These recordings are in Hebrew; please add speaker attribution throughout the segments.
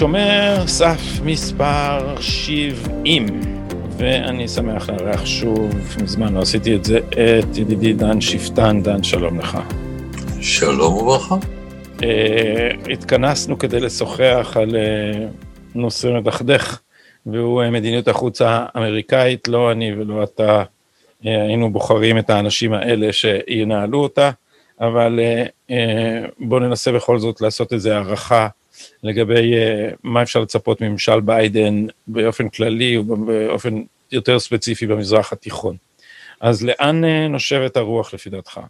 Speaker 1: שומר סף מספר 70, ואני שמח לארח שוב, מזמן לא עשיתי את זה, את ידידי דן שפטן. דן, שלום לך.
Speaker 2: שלום וברכה.
Speaker 1: Uh, התכנסנו כדי לשוחח על uh, נושא מדכדך, והוא uh, מדיניות החוץ האמריקאית, לא אני ולא אתה uh, היינו בוחרים את האנשים האלה שינהלו אותה, אבל uh, uh, בואו ננסה בכל זאת לעשות איזו הערכה לגבי uh, מה אפשר לצפות מממשל ביידן באופן כללי ובאופן יותר ספציפי במזרח התיכון. אז לאן uh, נושבת הרוח לפי דעתך?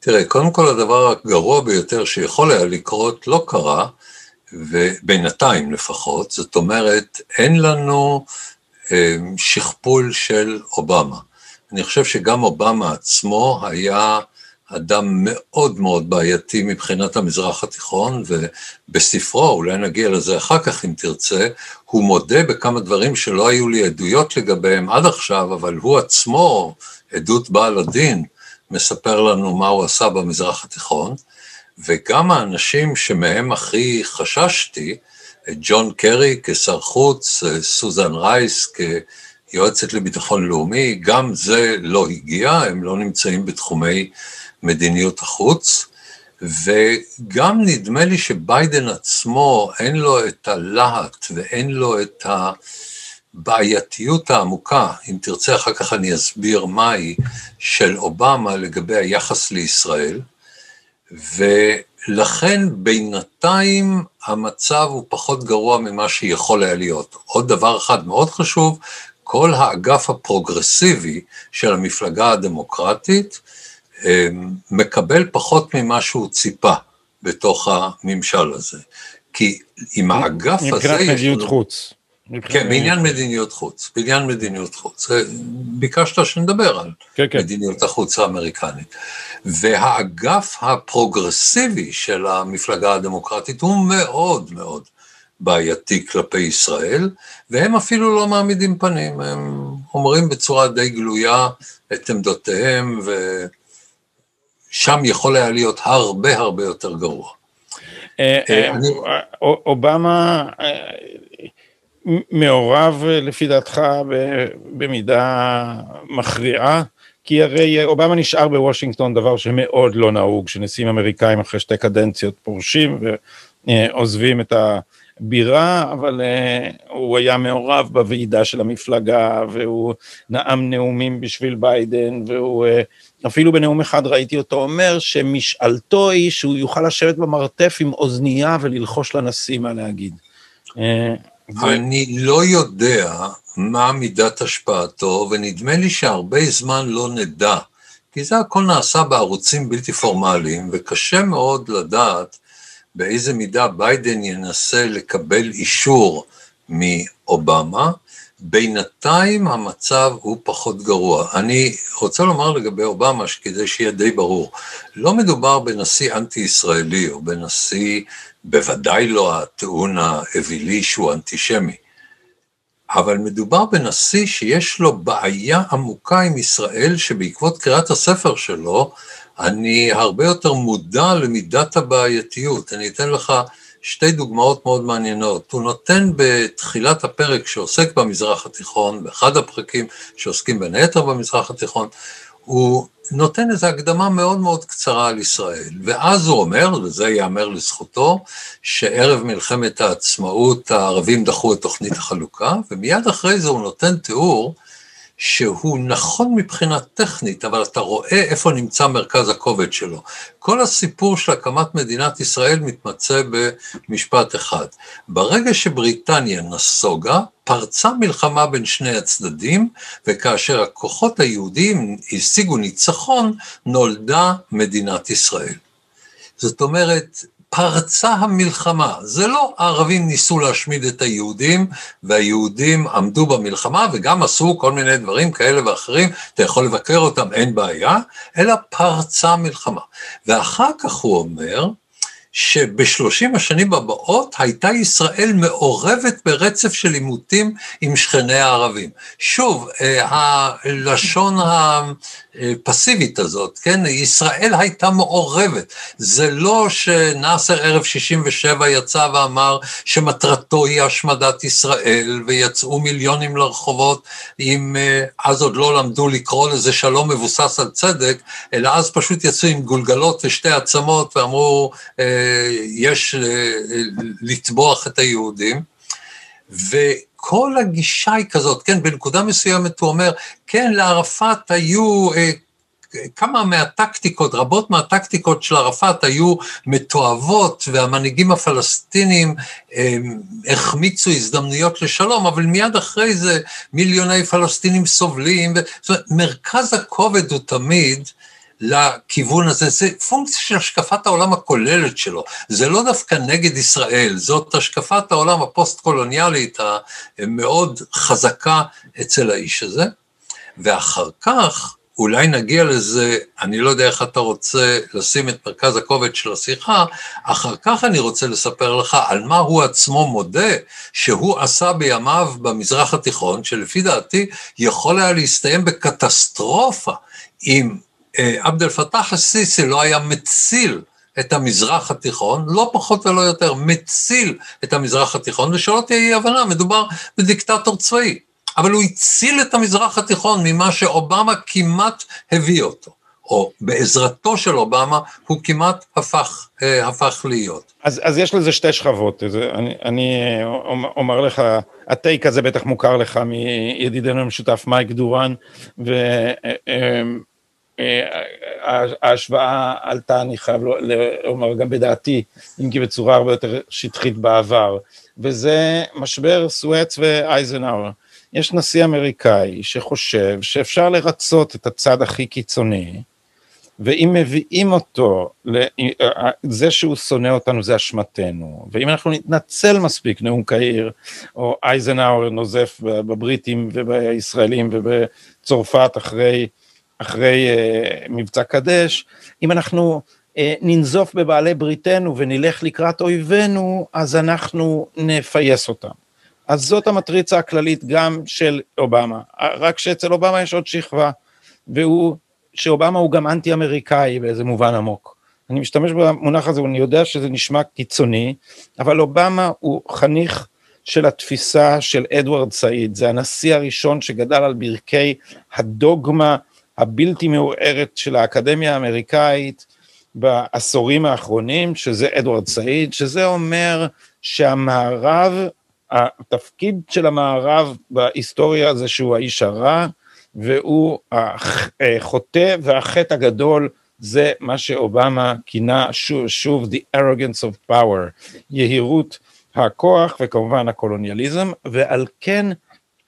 Speaker 2: תראה, קודם כל הדבר הגרוע ביותר שיכול היה לקרות לא קרה, ובינתיים לפחות, זאת אומרת, אין לנו אה, שכפול של אובמה. אני חושב שגם אובמה עצמו היה אדם מאוד מאוד בעייתי מבחינת המזרח התיכון, ובספרו, אולי נגיע לזה אחר כך אם תרצה, הוא מודה בכמה דברים שלא היו לי עדויות לגביהם עד עכשיו, אבל הוא עצמו, עדות בעל הדין, מספר לנו מה הוא עשה במזרח התיכון, וגם האנשים שמהם הכי חששתי, ג'ון קרי כשר חוץ, סוזן רייס כיועצת לביטחון לאומי, גם זה לא הגיע, הם לא נמצאים בתחומי מדיניות החוץ, וגם נדמה לי שביידן עצמו אין לו את הלהט ואין לו את הבעייתיות העמוקה, אם תרצה אחר כך אני אסביר מהי, של אובמה לגבי היחס לישראל, ולכן בינתיים המצב הוא פחות גרוע ממה שיכול היה להיות. עוד דבר אחד מאוד חשוב, כל האגף הפרוגרסיבי של המפלגה הדמוקרטית אמ, מקבל פחות ממה שהוא ציפה בתוך הממשל הזה. כי עם האגף הזה...
Speaker 1: מבחינת מדיניות חוץ.
Speaker 2: כן, בעניין מדיניות חוץ, בעניין מדיניות חוץ. ביקשת שנדבר על כן, כן. מדיניות החוץ האמריקנית. והאגף הפרוגרסיבי של המפלגה הדמוקרטית הוא מאוד מאוד בעייתי כלפי ישראל, והם אפילו לא מעמידים פנים, הם אומרים בצורה די גלויה את עמדותיהם, ושם יכול היה להיות הרבה הרבה יותר גרוע.
Speaker 1: אה, אה, אובמה מעורב לפי דעתך במידה מכריעה? כי הרי אובמה נשאר בוושינגטון, דבר שמאוד לא נהוג, שנשיאים אמריקאים אחרי שתי קדנציות פורשים ועוזבים את הבירה, אבל אה, הוא היה מעורב בוועידה של המפלגה, והוא נאם נאומים בשביל ביידן, והוא אה, אפילו בנאום אחד ראיתי אותו אומר שמשאלתו היא שהוא יוכל לשבת במרתף עם אוזנייה וללחוש לנשיא מה להגיד.
Speaker 2: אני לא יודע מה מידת השפעתו, ונדמה לי שהרבה זמן לא נדע, כי זה הכל נעשה בערוצים בלתי פורמליים, וקשה מאוד לדעת באיזה מידה ביידן ינסה לקבל אישור מאובמה, בינתיים המצב הוא פחות גרוע. אני רוצה לומר לגבי אובמה, כדי שיהיה די ברור, לא מדובר בנשיא אנטי-ישראלי או בנשיא בוודאי לא הטיעון האווילי שהוא אנטישמי, אבל מדובר בנשיא שיש לו בעיה עמוקה עם ישראל, שבעקבות קריאת הספר שלו, אני הרבה יותר מודע למידת הבעייתיות. אני אתן לך שתי דוגמאות מאוד מעניינות. הוא נותן בתחילת הפרק שעוסק במזרח התיכון, באחד הפרקים שעוסקים בין היתר במזרח התיכון, הוא נותן איזו הקדמה מאוד מאוד קצרה על ישראל, ואז הוא אומר, וזה ייאמר לזכותו, שערב מלחמת העצמאות הערבים דחו את תוכנית החלוקה, ומיד אחרי זה הוא נותן תיאור שהוא נכון מבחינה טכנית, אבל אתה רואה איפה נמצא מרכז הכובד שלו. כל הסיפור של הקמת מדינת ישראל מתמצא במשפט אחד. ברגע שבריטניה נסוגה, פרצה מלחמה בין שני הצדדים, וכאשר הכוחות היהודיים השיגו ניצחון, נולדה מדינת ישראל. זאת אומרת, פרצה המלחמה. זה לא הערבים ניסו להשמיד את היהודים, והיהודים עמדו במלחמה וגם עשו כל מיני דברים כאלה ואחרים, אתה יכול לבקר אותם, אין בעיה, אלא פרצה מלחמה. ואחר כך הוא אומר, שבשלושים השנים הבאות הייתה ישראל מעורבת ברצף של עימותים עם שכני הערבים. שוב, אה, הלשון הפסיבית הזאת, כן, ישראל הייתה מעורבת. זה לא שנאסר ערב 67 יצא ואמר שמטרתו היא השמדת ישראל, ויצאו מיליונים לרחובות, אם אה, אז עוד לא למדו לקרוא לזה שלום מבוסס על צדק, אלא אז פשוט יצאו עם גולגלות ושתי עצמות ואמרו, אה, יש אה, לטבוח את היהודים, וכל הגישה היא כזאת, כן, בנקודה מסוימת הוא אומר, כן, לערפאת היו אה, כמה מהטקטיקות, רבות מהטקטיקות של ערפאת היו מתועבות, והמנהיגים הפלסטינים אה, החמיצו הזדמנויות לשלום, אבל מיד אחרי זה מיליוני פלסטינים סובלים, ו... זאת אומרת, מרכז הכובד הוא תמיד לכיוון הזה, זה פונקציה של השקפת העולם הכוללת שלו, זה לא דווקא נגד ישראל, זאת השקפת העולם הפוסט-קולוניאלית המאוד חזקה אצל האיש הזה, ואחר כך, אולי נגיע לזה, אני לא יודע איך אתה רוצה לשים את מרכז הכובד של השיחה, אחר כך אני רוצה לספר לך על מה הוא עצמו מודה שהוא עשה בימיו במזרח התיכון, שלפי דעתי יכול היה להסתיים בקטסטרופה אם עבד אל פתאח א-סיסי לא היה מציל את המזרח התיכון, לא פחות ולא יותר, מציל את המזרח התיכון, ושלא תהיה אי הבנה, מדובר בדיקטטור צבאי. אבל הוא הציל את המזרח התיכון ממה שאובמה כמעט הביא אותו, או בעזרתו של אובמה הוא כמעט הפך, אה, הפך להיות.
Speaker 1: אז, אז יש לזה שתי שכבות, אני, אני אומר לך, הטייק הזה בטח מוכר לך מידידנו המשותף מייק דורן, ו... אה, אה, ההשוואה עלתה, אני חייב לומר, גם בדעתי, אם כי בצורה הרבה יותר שטחית בעבר, וזה משבר סואץ ואייזנהאואר. יש נשיא אמריקאי שחושב שאפשר לרצות את הצד הכי קיצוני, ואם מביאים אותו, זה שהוא שונא אותנו זה אשמתנו, ואם אנחנו נתנצל מספיק, נאום קהיר, או אייזנהאואר נוזף בבריטים ובישראלים ובצרפת אחרי אחרי uh, מבצע קדש, אם אנחנו uh, ננזוף בבעלי בריתנו ונלך לקראת אויבינו, אז אנחנו נפייס אותם. אז זאת המטריצה הכללית גם של אובמה, רק שאצל אובמה יש עוד שכבה, והוא, שאובמה הוא גם אנטי אמריקאי באיזה מובן עמוק. אני משתמש במונח הזה, אני יודע שזה נשמע קיצוני, אבל אובמה הוא חניך של התפיסה של אדוארד סעיד, זה הנשיא הראשון שגדל על ברכי הדוגמה הבלתי מעורערת של האקדמיה האמריקאית בעשורים האחרונים, שזה אדוארד סעיד, שזה אומר שהמערב, התפקיד של המערב בהיסטוריה זה שהוא האיש הרע, והוא החוטא והחטא הגדול זה מה שאובמה כינה שוב, שוב the arrogance of power, יהירות הכוח וכמובן הקולוניאליזם, ועל כן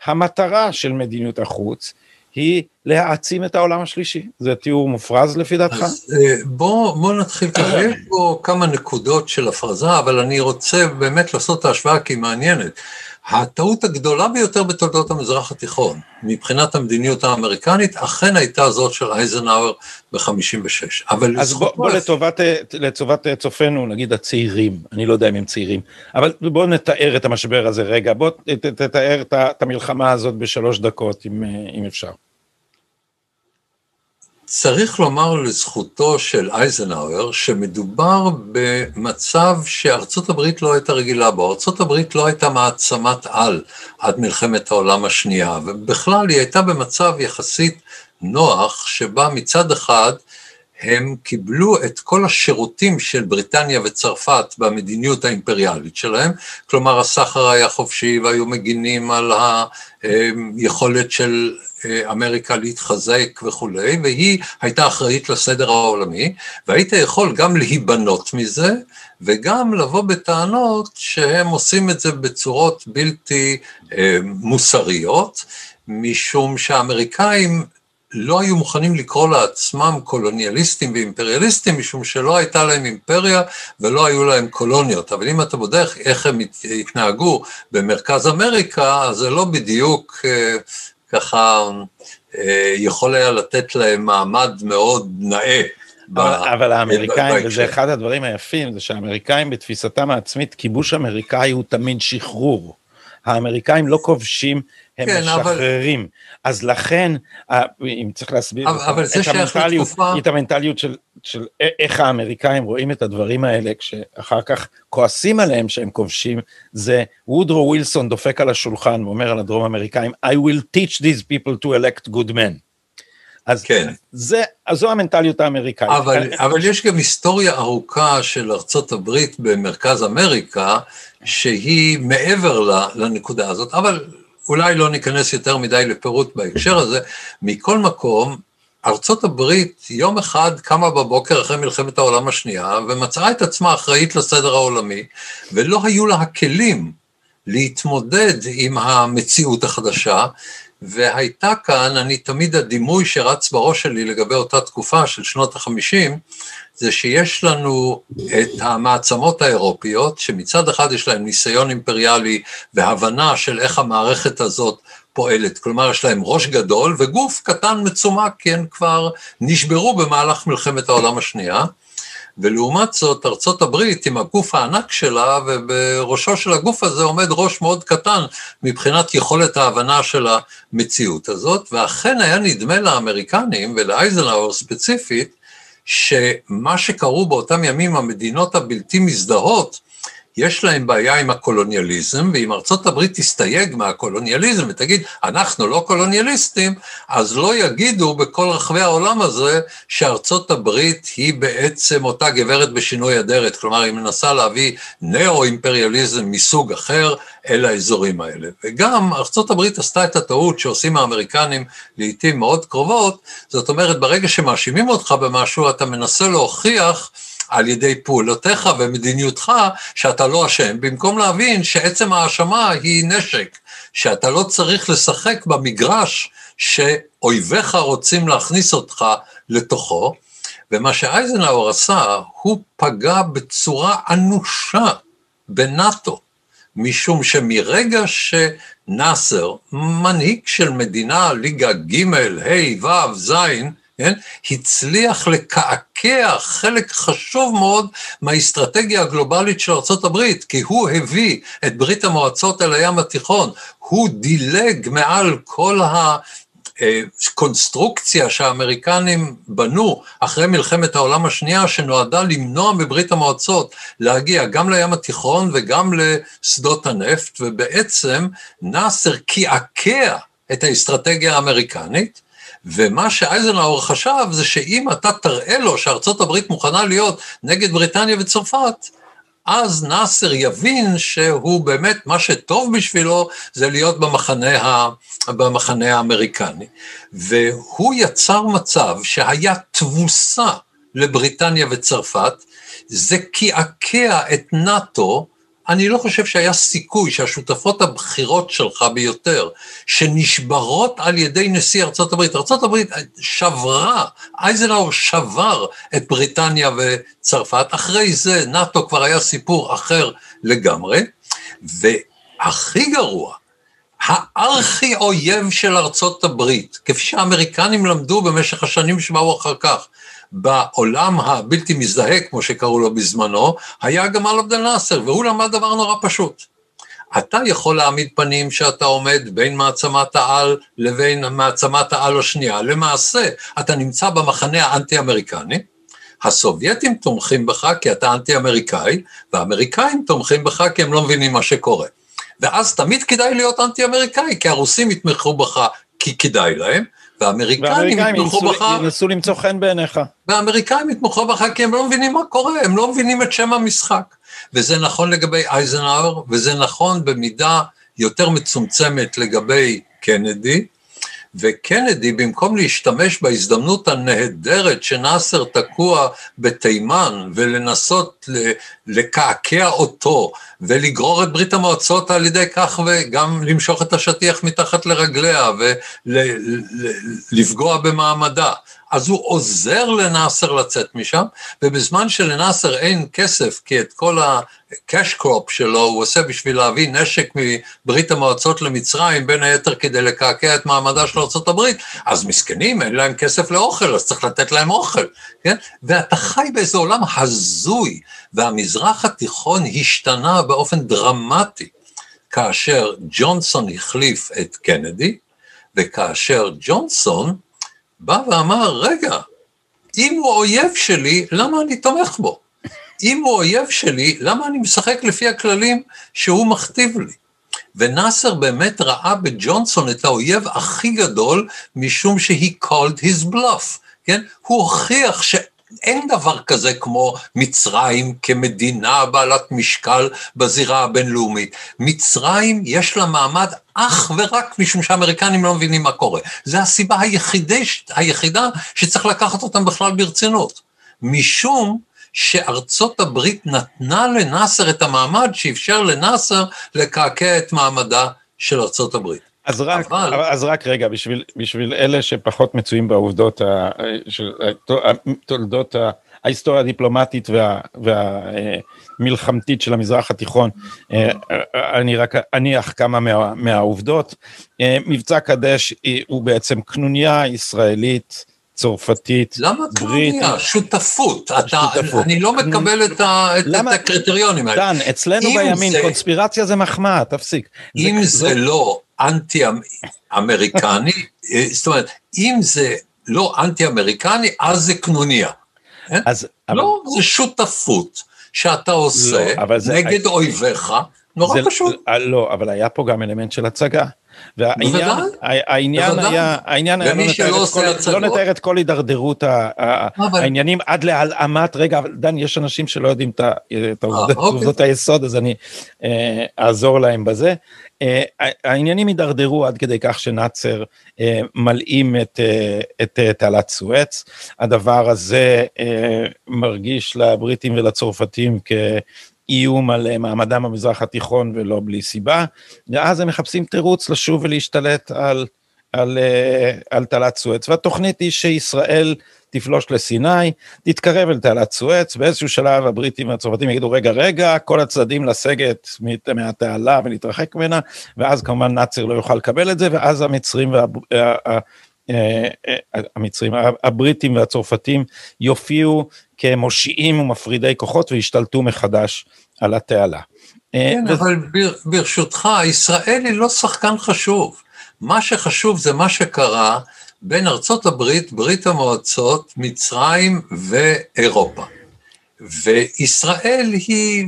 Speaker 1: המטרה של מדיניות החוץ היא להעצים את העולם השלישי. זה תיאור מופרז לפי דעתך? אז
Speaker 2: אה, בוא, בוא נתחיל ככה, יש פה כמה נקודות של הפרזה, אבל אני רוצה באמת לעשות את ההשוואה כי היא מעניינת. הטעות הגדולה ביותר בתולדות המזרח התיכון, מבחינת המדיניות האמריקנית, אכן הייתה זאת של אייזנהאואר ב-56. אבל
Speaker 1: אז בוא, בוא לטובת, לטובת צופינו, נגיד הצעירים, אני לא יודע אם הם צעירים, אבל בוא נתאר את המשבר הזה רגע, בוא תתאר את המלחמה הזאת בשלוש דקות, אם, אם אפשר.
Speaker 2: צריך לומר לזכותו של אייזנהאואר שמדובר במצב שארצות הברית לא הייתה רגילה בו, ארצות הברית לא הייתה מעצמת על עד מלחמת העולם השנייה, ובכלל היא הייתה במצב יחסית נוח, שבה מצד אחד הם קיבלו את כל השירותים של בריטניה וצרפת במדיניות האימפריאלית שלהם, כלומר הסחר היה חופשי והיו מגינים על היכולת של אמריקה להתחזק וכולי, והיא הייתה אחראית לסדר העולמי, והיית יכול גם להיבנות מזה, וגם לבוא בטענות שהם עושים את זה בצורות בלתי אה, מוסריות, משום שהאמריקאים לא היו מוכנים לקרוא לעצמם קולוניאליסטים ואימפריאליסטים, משום שלא הייתה להם אימפריה ולא היו להם קולוניות. אבל אם אתה בודק איך הם התנהגו במרכז אמריקה, אז זה לא בדיוק אה, ככה אה, יכול היה לתת להם מעמד מאוד נאה.
Speaker 1: אבל, אבל האמריקאים, וזה אחד הדברים היפים, זה שהאמריקאים בתפיסתם העצמית, כיבוש אמריקאי הוא תמיד שחרור. האמריקאים לא כובשים, הם כן, משחררים. אבל... אז לכן, אם צריך להסביר
Speaker 2: אבל, אבל את,
Speaker 1: המנטליות, לתקופה... את המנטליות של, של איך האמריקאים רואים את הדברים האלה, כשאחר כך כועסים עליהם שהם כובשים, זה וודרו ווילסון דופק על השולחן ואומר על הדרום אמריקאים, I will teach these people to elect good men. אז כן. זה, אז זו המנטליות האמריקאית.
Speaker 2: אבל, אבל יש גם היסטוריה ארוכה של ארצות הברית במרכז אמריקה, שהיא מעבר לנקודה הזאת, אבל אולי לא ניכנס יותר מדי לפירוט בהקשר הזה. מכל מקום, ארצות הברית יום אחד קמה בבוקר אחרי מלחמת העולם השנייה ומצאה את עצמה אחראית לסדר העולמי, ולא היו לה הכלים להתמודד עם המציאות החדשה, והייתה כאן, אני תמיד הדימוי שרץ בראש שלי לגבי אותה תקופה של שנות החמישים, זה שיש לנו את המעצמות האירופיות, שמצד אחד יש להם ניסיון אימפריאלי והבנה של איך המערכת הזאת פועלת, כלומר יש להם ראש גדול וגוף קטן מצומק, כי הם כבר נשברו במהלך מלחמת העולם השנייה, ולעומת זאת ארצות הברית עם הגוף הענק שלה, ובראשו של הגוף הזה עומד ראש מאוד קטן מבחינת יכולת ההבנה של המציאות הזאת, ואכן היה נדמה לאמריקנים ולאייזנהאואר ספציפית, שמה שקראו באותם ימים המדינות הבלתי מזדהות, יש להם בעיה עם הקולוניאליזם, ואם ארצות הברית תסתייג מהקולוניאליזם ותגיד, אנחנו לא קולוניאליסטים, אז לא יגידו בכל רחבי העולם הזה שארצות הברית היא בעצם אותה גברת בשינוי אדרת, כלומר היא מנסה להביא נאו-אימפריאליזם מסוג אחר אל האזורים האלה. וגם ארצות הברית עשתה את הטעות שעושים האמריקנים לעיתים מאוד קרובות, זאת אומרת, ברגע שמאשימים אותך במשהו, אתה מנסה להוכיח על ידי פעולותיך ומדיניותך שאתה לא אשם, במקום להבין שעצם ההאשמה היא נשק, שאתה לא צריך לשחק במגרש שאויביך רוצים להכניס אותך לתוכו, ומה שאייזנהאואר עשה, הוא פגע בצורה אנושה בנאט"ו, משום שמרגע שנאסר, מנהיג של מדינה, ליגה ג', ה', ו', ז', כן, הצליח לקעקע חלק חשוב מאוד מהאסטרטגיה הגלובלית של ארה"ב, כי הוא הביא את ברית המועצות אל הים התיכון, הוא דילג מעל כל ה... קונסטרוקציה שהאמריקנים בנו אחרי מלחמת העולם השנייה, שנועדה למנוע מברית המועצות להגיע גם לים התיכון וגם לשדות הנפט, ובעצם נאסר קעקע את האסטרטגיה האמריקנית, ומה שאייזנהאואר חשב זה שאם אתה תראה לו שארצות הברית מוכנה להיות נגד בריטניה וצרפת, אז נאסר יבין שהוא באמת, מה שטוב בשבילו זה להיות במחנה, ה, במחנה האמריקני. והוא יצר מצב שהיה תבוסה לבריטניה וצרפת, זה קעקע את נאט"ו אני לא חושב שהיה סיכוי שהשותפות הבכירות שלך ביותר, שנשברות על ידי נשיא ארצות הברית, ארצות הברית שברה, אייזנאור שבר את בריטניה וצרפת, אחרי זה נאט"ו כבר היה סיפור אחר לגמרי, והכי גרוע, הארכי אויב של ארצות הברית, כפי שהאמריקנים למדו במשך השנים שבאו אחר כך, בעולם הבלתי מזדהה, כמו שקראו לו בזמנו, היה גמל עבד אל-נאצר, והוא למד דבר נורא פשוט. אתה יכול להעמיד פנים שאתה עומד בין מעצמת העל לבין מעצמת העל השנייה. למעשה, אתה נמצא במחנה האנטי-אמריקני, הסובייטים תומכים בך כי אתה אנטי-אמריקאי, והאמריקאים תומכים בך כי הם לא מבינים מה שקורה. ואז תמיד כדאי להיות אנטי-אמריקאי, כי הרוסים יתמכו בך כי כדאי להם, והאמריקאים יתמכו בך...
Speaker 1: ינסו למצוא חן בעיניך.
Speaker 2: והאמריקאים יתמכו בך כי הם לא מבינים מה קורה, הם לא מבינים את שם המשחק. וזה נכון לגבי אייזנהאואר, וזה נכון במידה יותר מצומצמת לגבי קנדי, וקנדי, במקום להשתמש בהזדמנות הנהדרת שנאסר תקוע בתימן ולנסות לקעקע אותו ולגרור את ברית המועצות על ידי כך וגם למשוך את השטיח מתחת לרגליה ולפגוע במעמדה, אז הוא עוזר לנאסר לצאת משם, ובזמן שלנאסר אין כסף, כי את כל ה-cash crop שלו הוא עושה בשביל להביא נשק מברית המועצות למצרים, בין היתר כדי לקעקע את מעמדה של ארה"ב, אז מסכנים, אין להם כסף לאוכל, אז צריך לתת להם אוכל, כן? ואתה חי באיזה עולם הזוי, והמזרח התיכון השתנה באופן דרמטי. כאשר ג'ונסון החליף את קנדי, וכאשר ג'ונסון בא ואמר, רגע, אם הוא אויב שלי, למה אני תומך בו? אם הוא אויב שלי, למה אני משחק לפי הכללים שהוא מכתיב לי? ונאסר באמת ראה בג'ונסון את האויב הכי גדול, משום שהיא called his bluff, כן? הוא הוכיח ש... אין דבר כזה כמו מצרים כמדינה בעלת משקל בזירה הבינלאומית. מצרים יש לה מעמד אך ורק משום שהאמריקנים לא מבינים מה קורה. זו הסיבה היחידי, היחידה שצריך לקחת אותם בכלל ברצינות. משום שארצות הברית נתנה לנאסר את המעמד שאפשר לנאסר לקעקע את מעמדה של ארצות הברית.
Speaker 1: אז רק, אבל... אז רק רגע, בשביל, בשביל אלה שפחות מצויים בעובדות, ה, של תולדות ההיסטוריה הדיפלומטית וה, והמלחמתית של המזרח התיכון, אה, אני רק אניח כמה מה, מהעובדות. אה, מבצע קדש הוא בעצם קנוניה ישראלית. צרפתית,
Speaker 2: למה קנוניה? שותפות. אתה, שותפות. אני לא מקבל את, ה, את, למה, את הקריטריונים האלה.
Speaker 1: דן, אצלנו בימין זה, קונספירציה זה מחמאה, תפסיק.
Speaker 2: אם זה, זה לא אנטי-אמריקני, אה, זאת אומרת, אם זה לא אנטי-אמריקני, אז זה קנוניה. כן? אז, לא, אבל... זה שותפות שאתה עושה לא, זה... נגד אויביך, נורא זה, פשוט.
Speaker 1: לא, אבל היה פה גם אלמנט של הצגה. והעניין העניין היה, העניין היה, לא נתאר, את כל, לא נתאר את כל הידרדרות אבל... העניינים עד להלאמת, רגע, אבל דן, יש אנשים שלא יודעים את אה, העובדות אוקיי. היסוד, אז אני אה, אעזור להם בזה. אה, העניינים הידרדרו עד כדי כך שנאצר אה, מלאים את, אה, את תעלת סואץ. הדבר הזה מרגיש לבריטים ולצרפתים כאיום על מעמדם במזרח התיכון ולא בלי סיבה, ואז הם מחפשים תירוץ לשוב ולהשתלט על, על, על תעלת סואץ, והתוכנית היא שישראל תפלוש לסיני, תתקרב אל תעלת סואץ, באיזשהו שלב הבריטים והצרפתים יגידו רגע רגע, כל הצדדים לסגת מהתעלה ולהתרחק ממנה, ואז כמובן נאצר לא יוכל לקבל את זה, ואז המצרים וה... המצרים, הבריטים והצרפתים יופיעו כמושיעים ומפרידי כוחות וישתלטו מחדש על התעלה.
Speaker 2: כן, ו... אבל ברשותך, ישראל היא לא שחקן חשוב. מה שחשוב זה מה שקרה בין ארצות הברית, ברית המועצות, מצרים ואירופה. וישראל היא...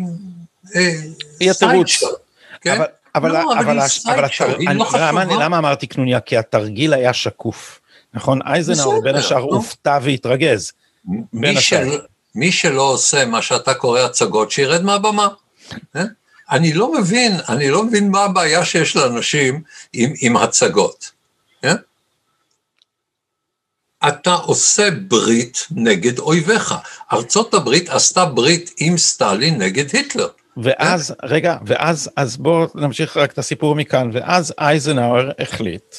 Speaker 1: אה, היא התירוץ. כן? אבל, אבל, לא, אבל, אבל, אבל התר... אני, לא למה, למה אמרתי קנוניה? כי התרגיל היה שקוף, נכון? אייזנאור בין השאר הופתע והתרגז.
Speaker 2: מי, של, מי שלא עושה מה שאתה קורא הצגות, שירד מהבמה. אה? אני לא מבין, אני לא מבין מה הבעיה שיש לאנשים עם, עם הצגות. כן? אתה עושה ברית נגד אויביך. ארצות הברית עשתה ברית עם סטלין נגד היטלר.
Speaker 1: ואז, רגע, ואז, אז בואו נמשיך רק את הסיפור מכאן, ואז אייזנהאואר החליט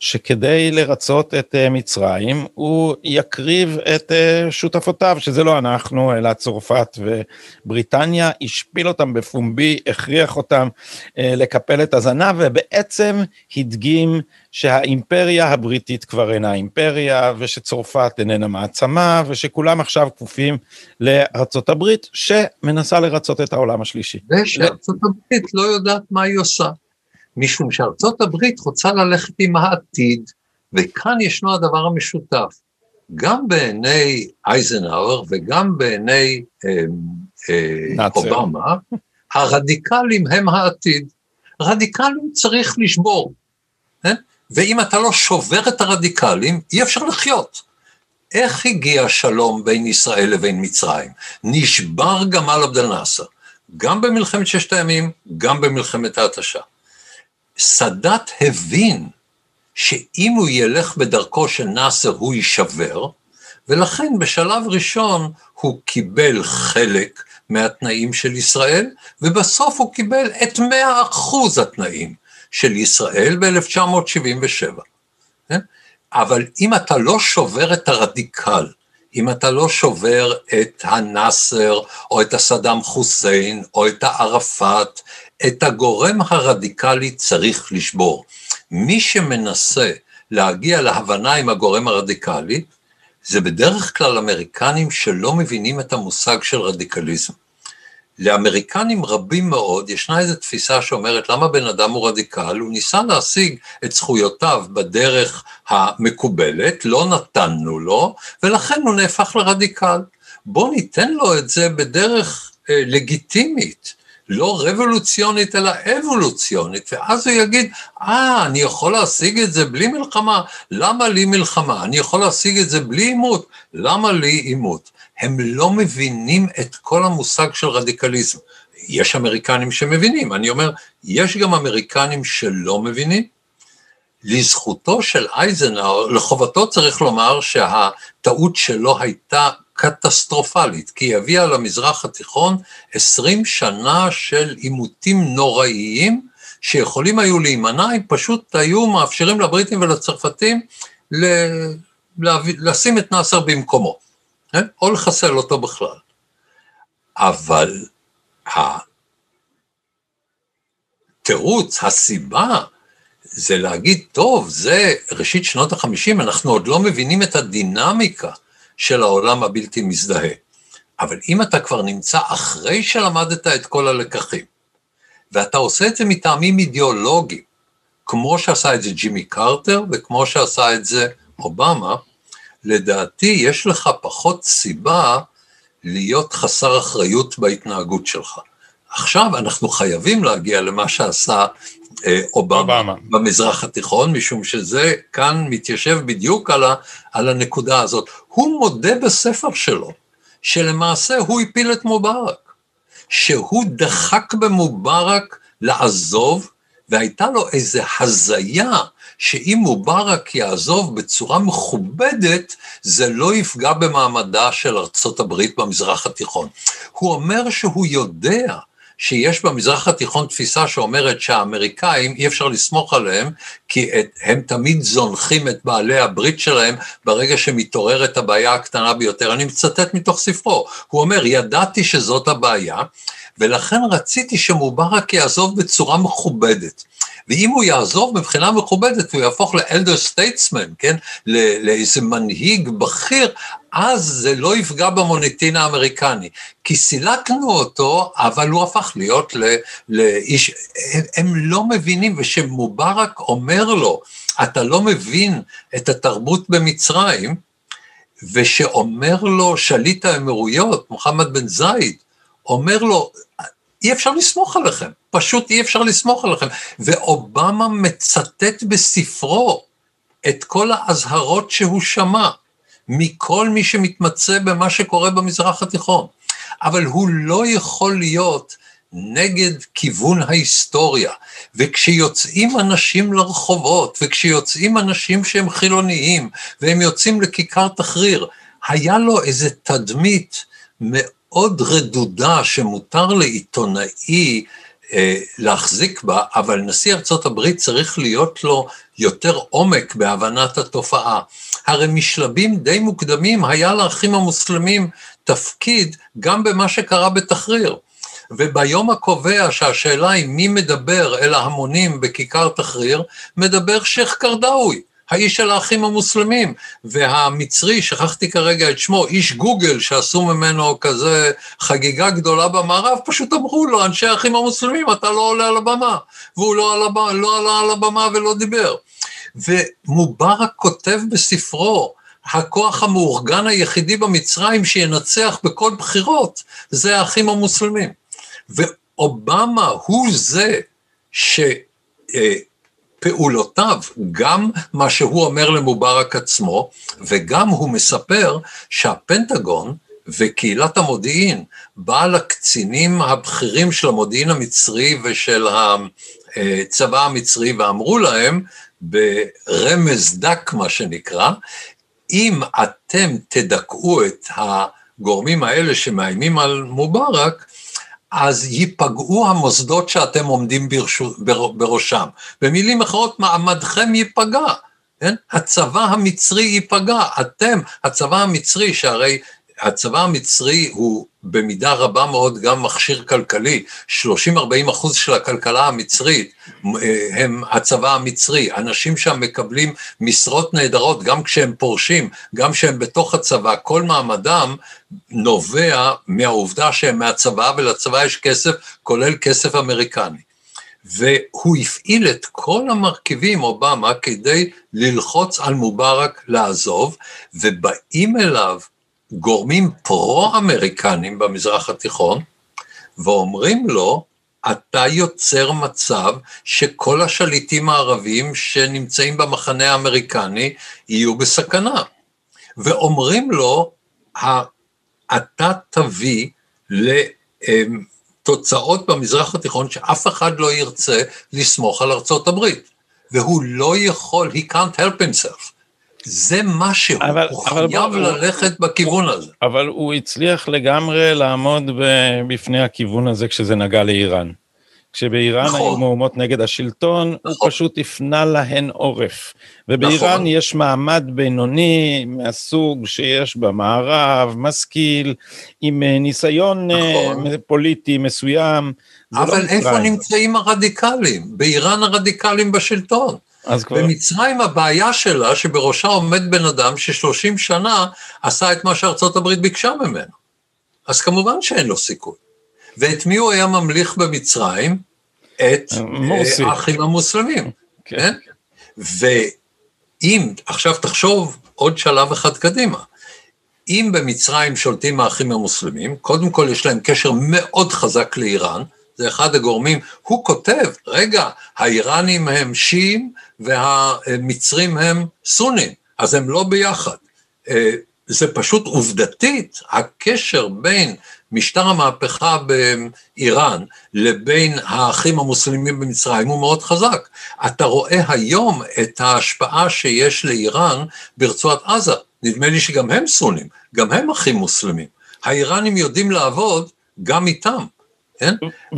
Speaker 1: שכדי לרצות את uh, מצרים, הוא יקריב את uh, שותפותיו, שזה לא אנחנו, אלא צרפת ובריטניה, השפיל אותם בפומבי, הכריח אותם uh, לקפל את הזנב, ובעצם הדגים שהאימפריה הבריטית כבר אינה אימפריה, ושצרפת איננה מעצמה, ושכולם עכשיו כפופים לארצות הברית, שמנסה לרצות את העולם השלישי.
Speaker 2: ושארצות הברית לא יודעת מה היא עושה. משום שארצות הברית רוצה ללכת עם העתיד, וכאן ישנו הדבר המשותף. גם בעיני אייזנהאואר וגם בעיני אה, אה, אובמה, הרדיקלים הם העתיד. רדיקלים צריך לשבור. כן? ואם אתה לא שובר את הרדיקלים, אי אפשר לחיות. איך הגיע השלום בין ישראל לבין מצרים? נשבר גמל עבד אל-נאצר, גם במלחמת ששת הימים, גם במלחמת ההתשה. סאדאת הבין שאם הוא ילך בדרכו של נאסר הוא יישבר, ולכן בשלב ראשון הוא קיבל חלק מהתנאים של ישראל, ובסוף הוא קיבל את מאה אחוז התנאים של ישראל ב-1977. כן? אבל אם אתה לא שובר את הרדיקל, אם אתה לא שובר את הנאסר, או את הסדאם חוסיין, או את הערפאת, את הגורם הרדיקלי צריך לשבור. מי שמנסה להגיע להבנה עם הגורם הרדיקלי, זה בדרך כלל אמריקנים שלא מבינים את המושג של רדיקליזם. לאמריקנים רבים מאוד ישנה איזו תפיסה שאומרת למה בן אדם הוא רדיקל, הוא ניסה להשיג את זכויותיו בדרך המקובלת, לא נתנו לו, ולכן הוא נהפך לרדיקל. בואו ניתן לו את זה בדרך אה, לגיטימית, לא רבולוציונית אלא אבולוציונית, ואז הוא יגיד, אה, אני יכול להשיג את זה בלי מלחמה, למה לי מלחמה? אני יכול להשיג את זה בלי עימות, למה לי עימות? הם לא מבינים את כל המושג של רדיקליזם. יש אמריקנים שמבינים, אני אומר, יש גם אמריקנים שלא מבינים. לזכותו של אייזנהאואר, לחובתו צריך לומר שהטעות שלו הייתה קטסטרופלית, כי היא הביאה למזרח התיכון 20 שנה של עימותים נוראיים, שיכולים היו להימנע אם פשוט היו מאפשרים לבריטים ולצרפתים ל... לשים את נאסר במקומו. כן? או לחסל אותו בכלל. אבל התירוץ, הסיבה, זה להגיד, טוב, זה ראשית שנות החמישים, אנחנו עוד לא מבינים את הדינמיקה של העולם הבלתי מזדהה. אבל אם אתה כבר נמצא אחרי שלמדת את כל הלקחים, ואתה עושה את זה מטעמים אידיאולוגיים, כמו שעשה את זה ג'ימי קרטר וכמו שעשה את זה אובמה, לדעתי יש לך פחות סיבה להיות חסר אחריות בהתנהגות שלך. עכשיו אנחנו חייבים להגיע למה שעשה אובמה, אובמה במזרח התיכון, משום שזה כאן מתיישב בדיוק על, ה, על הנקודה הזאת. הוא מודה בספר שלו שלמעשה הוא הפיל את מובארק, שהוא דחק במובארק לעזוב, והייתה לו איזו הזיה שאם מובארק יעזוב בצורה מכובדת, זה לא יפגע במעמדה של ארצות הברית במזרח התיכון. הוא אומר שהוא יודע שיש במזרח התיכון תפיסה שאומרת שהאמריקאים, אי אפשר לסמוך עליהם, כי את, הם תמיד זונחים את בעלי הברית שלהם ברגע שמתעוררת הבעיה הקטנה ביותר. אני מצטט מתוך ספרו, הוא אומר, ידעתי שזאת הבעיה, ולכן רציתי שמובארק יעזוב בצורה מכובדת. ואם הוא יעזוב מבחינה מכובדת והוא יהפוך לאלדר סטייטסמן, כן, לאיזה מנהיג בכיר, אז זה לא יפגע במוניטין האמריקני. כי סילקנו אותו, אבל הוא הפך להיות לאיש, הם, הם לא מבינים, ושמובארק אומר לו, אתה לא מבין את התרבות במצרים, ושאומר לו שליט האמירויות, מוחמד בן זייד, אומר לו, אי אפשר לסמוך עליכם, פשוט אי אפשר לסמוך עליכם. ואובמה מצטט בספרו את כל האזהרות שהוא שמע מכל מי שמתמצא במה שקורה במזרח התיכון. אבל הוא לא יכול להיות נגד כיוון ההיסטוריה. וכשיוצאים אנשים לרחובות, וכשיוצאים אנשים שהם חילוניים, והם יוצאים לכיכר תחריר, היה לו איזה תדמית מאוד רדודה שמותר לעיתונאי אה, להחזיק בה, אבל נשיא ארצות הברית צריך להיות לו יותר עומק בהבנת התופעה. הרי משלבים די מוקדמים היה לאחים המוסלמים תפקיד גם במה שקרה בתחריר. וביום הקובע שהשאלה היא מי מדבר אל ההמונים בכיכר תחריר, מדבר שייח' קרדאווי. האיש של האחים המוסלמים, והמצרי, שכחתי כרגע את שמו, איש גוגל שעשו ממנו כזה חגיגה גדולה במערב, פשוט אמרו לו, אנשי האחים המוסלמים, אתה לא עולה על הבמה. והוא לא, על הבמה, לא עלה על הבמה ולא דיבר. ומובארק כותב בספרו, הכוח המאורגן היחידי במצרים שינצח בכל בחירות, זה האחים המוסלמים. ואובמה הוא זה ש... פעולותיו, גם מה שהוא אומר למובארק עצמו, וגם הוא מספר שהפנטגון וקהילת המודיעין, בעל הקצינים הבכירים של המודיעין המצרי ושל הצבא המצרי, ואמרו להם, ברמז דק מה שנקרא, אם אתם תדכאו את הגורמים האלה שמאיימים על מובארק, אז ייפגעו המוסדות שאתם עומדים ברשו, בראשם. במילים אחרות, מעמדכם ייפגע. כן? הצבא המצרי ייפגע, אתם, הצבא המצרי, שהרי הצבא המצרי הוא במידה רבה מאוד גם מכשיר כלכלי, 30-40 אחוז של הכלכלה המצרית אה, הם הצבא המצרי, אנשים שם מקבלים משרות נהדרות גם כשהם פורשים, גם כשהם בתוך הצבא, כל מעמדם נובע מהעובדה שהם מהצבא ולצבא יש כסף, כולל כסף אמריקני. והוא הפעיל את כל המרכיבים, אובמה, כדי ללחוץ על מובארק לעזוב, ובאים אליו גורמים פרו-אמריקנים במזרח התיכון, ואומרים לו, אתה יוצר מצב שכל השליטים הערבים שנמצאים במחנה האמריקני יהיו בסכנה. ואומרים לו, אתה תביא לתוצאות במזרח התיכון שאף אחד לא ירצה לסמוך על ארצות הברית. והוא לא יכול, he can't help himself. זה משהו, אבל, הוא אבל חייב אבל, ללכת בכיוון הזה.
Speaker 1: אבל הוא הצליח לגמרי לעמוד בפני הכיוון הזה כשזה נגע לאיראן. כשבאיראן נכון. היו מהומות נגד השלטון, נכון. הוא פשוט הפנה להן עורף. ובאיראן נכון. יש מעמד בינוני מהסוג שיש במערב, משכיל, עם אה, ניסיון אה, נכון. פוליטי מסוים.
Speaker 2: לא אבל לא איפה נמצאים הרדיקלים? באיראן הרדיקלים בשלטון. במצרים הבעיה שלה, שבראשה עומד בן אדם ששלושים שנה עשה את מה שארצות הברית ביקשה ממנו. אז כמובן שאין לו סיכוי. ואת מי הוא היה ממליך במצרים? את מורסי. אה, האחים המוסלמים, כן? כן? ואם, עכשיו תחשוב עוד שלב אחד קדימה, אם במצרים שולטים האחים המוסלמים, קודם כל יש להם קשר מאוד חזק לאיראן, זה אחד הגורמים, הוא כותב, רגע, האיראנים הם שיעים והמצרים הם סונים, אז הם לא ביחד. אה, זה פשוט עובדתית, הקשר בין משטר המהפכה באיראן לבין האחים המוסלמים במצרים הוא מאוד חזק. אתה רואה היום את ההשפעה שיש לאיראן ברצועת עזה, נדמה לי שגם הם סונים, גם הם אחים מוסלמים. האיראנים יודעים לעבוד גם איתם. כן?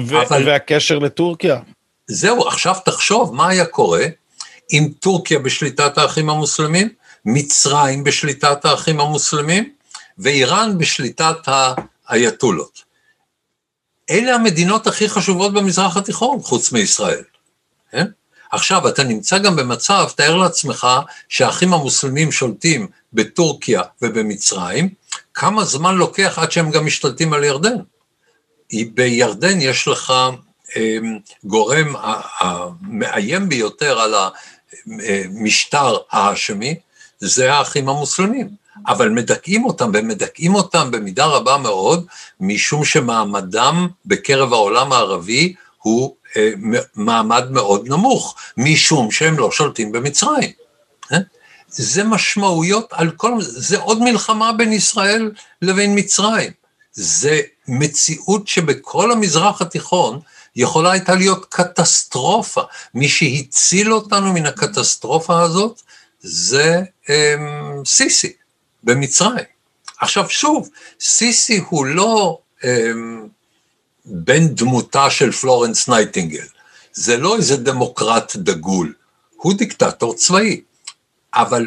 Speaker 1: ו- אבל... והקשר לטורקיה.
Speaker 2: זהו, עכשיו תחשוב מה היה קורה אם טורקיה בשליטת האחים המוסלמים, מצרים בשליטת האחים המוסלמים, ואיראן בשליטת האייתולות. אלה המדינות הכי חשובות במזרח התיכון, חוץ מישראל. כן? עכשיו, אתה נמצא גם במצב, תאר לעצמך שהאחים המוסלמים שולטים בטורקיה ובמצרים, כמה זמן לוקח עד שהם גם משתלטים על ירדן? בירדן יש לך אמ, גורם המאיים ביותר על המשטר ההאשמי, זה האחים המוסלמים. אבל מדכאים אותם, ומדכאים אותם במידה רבה מאוד, משום שמעמדם בקרב העולם הערבי הוא אה, מעמד מאוד נמוך, משום שהם לא שולטים במצרים. אה? זה משמעויות על כל, זה עוד מלחמה בין ישראל לבין מצרים. זה מציאות שבכל המזרח התיכון יכולה הייתה להיות קטסטרופה. מי שהציל אותנו מן הקטסטרופה הזאת זה אמ, סיסי במצרים. עכשיו שוב, סיסי הוא לא אמ, בן דמותה של פלורנס נייטינגל, זה לא איזה דמוקרט דגול, הוא דיקטטור צבאי, אבל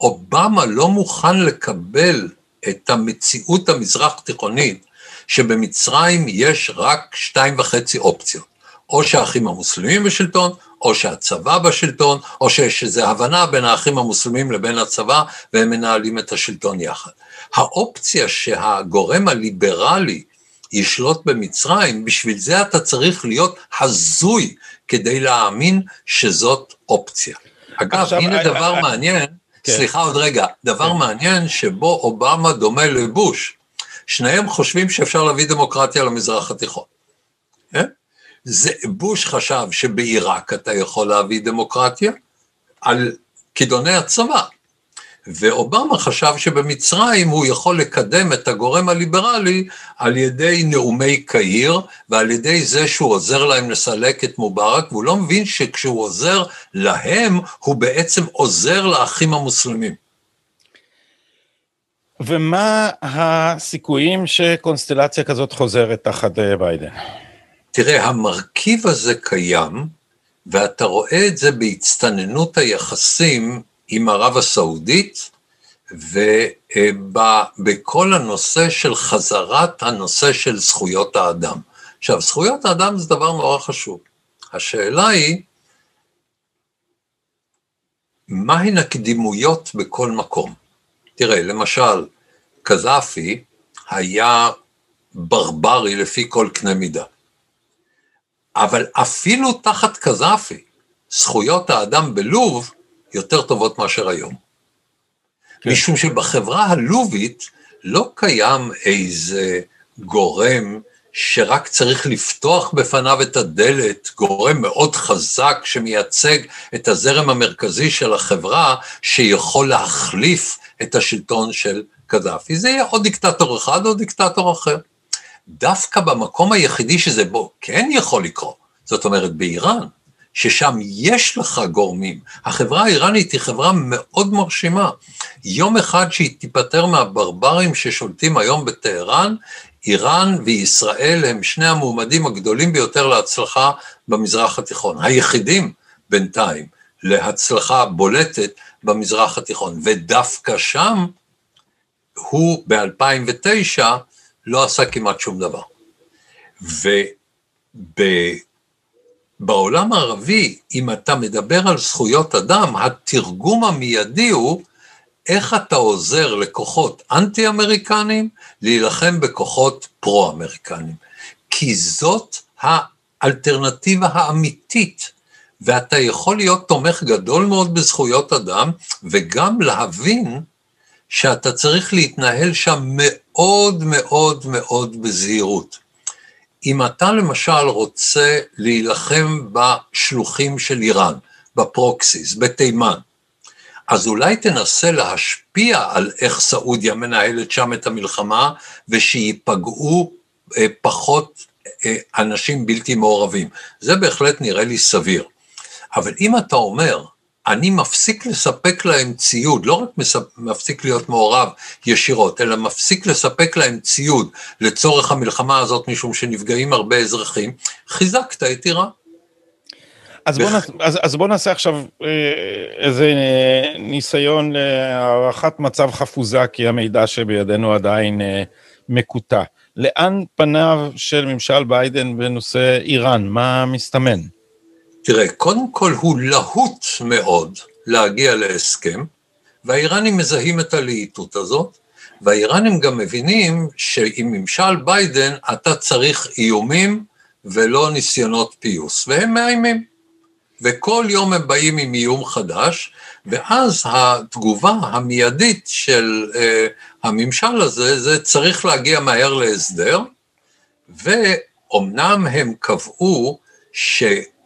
Speaker 2: אובמה לא מוכן לקבל את המציאות המזרח תיכונית, שבמצרים יש רק שתיים וחצי אופציות. או שהאחים המוסלמים בשלטון, או שהצבא בשלטון, או שיש איזו הבנה בין האחים המוסלמים לבין הצבא, והם מנהלים את השלטון יחד. האופציה שהגורם הליברלי ישלוט במצרים, בשביל זה אתה צריך להיות הזוי כדי להאמין שזאת אופציה. אגב, עכשיו, הנה I, דבר I, מעניין, כן. סליחה עוד רגע, דבר כן. מעניין שבו אובמה דומה לבוש. שניהם חושבים שאפשר להביא דמוקרטיה למזרח התיכון. כן? זה, בוש חשב שבעיראק אתה יכול להביא דמוקרטיה על כידוני הצבא. ואובמה חשב שבמצרים הוא יכול לקדם את הגורם הליברלי על ידי נאומי קהיר ועל ידי זה שהוא עוזר להם לסלק את מובארק, והוא לא מבין שכשהוא עוזר להם, הוא בעצם עוזר לאחים המוסלמים.
Speaker 1: ומה הסיכויים שקונסטלציה כזאת חוזרת תחת אה, ביידן?
Speaker 2: תראה, המרכיב הזה קיים, ואתה רואה את זה בהצטננות היחסים עם ערב הסעודית, ובכל הנושא של חזרת הנושא של זכויות האדם. עכשיו, זכויות האדם זה דבר נורא חשוב. השאלה היא, מהן הקדימויות בכל מקום? תראה, למשל, קזאפי היה ברברי לפי כל קנה מידה. אבל אפילו תחת קזאפי, זכויות האדם בלוב יותר טובות מאשר היום. כן. משום שבחברה הלובית לא קיים איזה גורם שרק צריך לפתוח בפניו את הדלת, גורם מאוד חזק שמייצג את הזרם המרכזי של החברה, שיכול להחליף את השלטון של קדאפי. זה יהיה או דיקטטור אחד או דיקטטור אחר. דווקא במקום היחידי שזה בו כן יכול לקרות, זאת אומרת באיראן, ששם יש לך גורמים. החברה האיראנית היא חברה מאוד מרשימה. יום אחד שהיא תיפטר מהברברים ששולטים היום בטהרן, איראן וישראל הם שני המועמדים הגדולים ביותר להצלחה במזרח התיכון, היחידים בינתיים להצלחה בולטת במזרח התיכון, ודווקא שם הוא ב-2009 לא עשה כמעט שום דבר. ובעולם הערבי, אם אתה מדבר על זכויות אדם, התרגום המיידי הוא איך אתה עוזר לכוחות אנטי-אמריקנים להילחם בכוחות פרו-אמריקנים. כי זאת האלטרנטיבה האמיתית, ואתה יכול להיות תומך גדול מאוד בזכויות אדם, וגם להבין שאתה צריך להתנהל שם מאוד מאוד מאוד בזהירות. אם אתה למשל רוצה להילחם בשלוחים של איראן, בפרוקסיס, בתימן, אז אולי תנסה להשפיע על איך סעודיה מנהלת שם את המלחמה, ושייפגעו אה, פחות אה, אנשים בלתי מעורבים. זה בהחלט נראה לי סביר. אבל אם אתה אומר, אני מפסיק לספק להם ציוד, לא רק מפסיק להיות מעורב ישירות, אלא מפסיק לספק להם ציוד לצורך המלחמה הזאת, משום שנפגעים הרבה אזרחים, חיזקת את איראן.
Speaker 1: אז בוא, נעשה, אז, אז בוא נעשה עכשיו אה, איזה ניסיון להערכת מצב חפוזה, כי המידע שבידינו עדיין אה, מקוטע. לאן פניו של ממשל ביידן בנושא איראן? מה מסתמן?
Speaker 2: תראה, קודם כל הוא להוט מאוד להגיע להסכם, והאיראנים מזהים את הלהיטות הזאת, והאיראנים גם מבינים שעם ממשל ביידן אתה צריך איומים ולא ניסיונות פיוס, והם מאיימים. וכל יום הם באים עם איום חדש, ואז התגובה המיידית של uh, הממשל הזה, זה צריך להגיע מהר להסדר, ואומנם הם קבעו ש...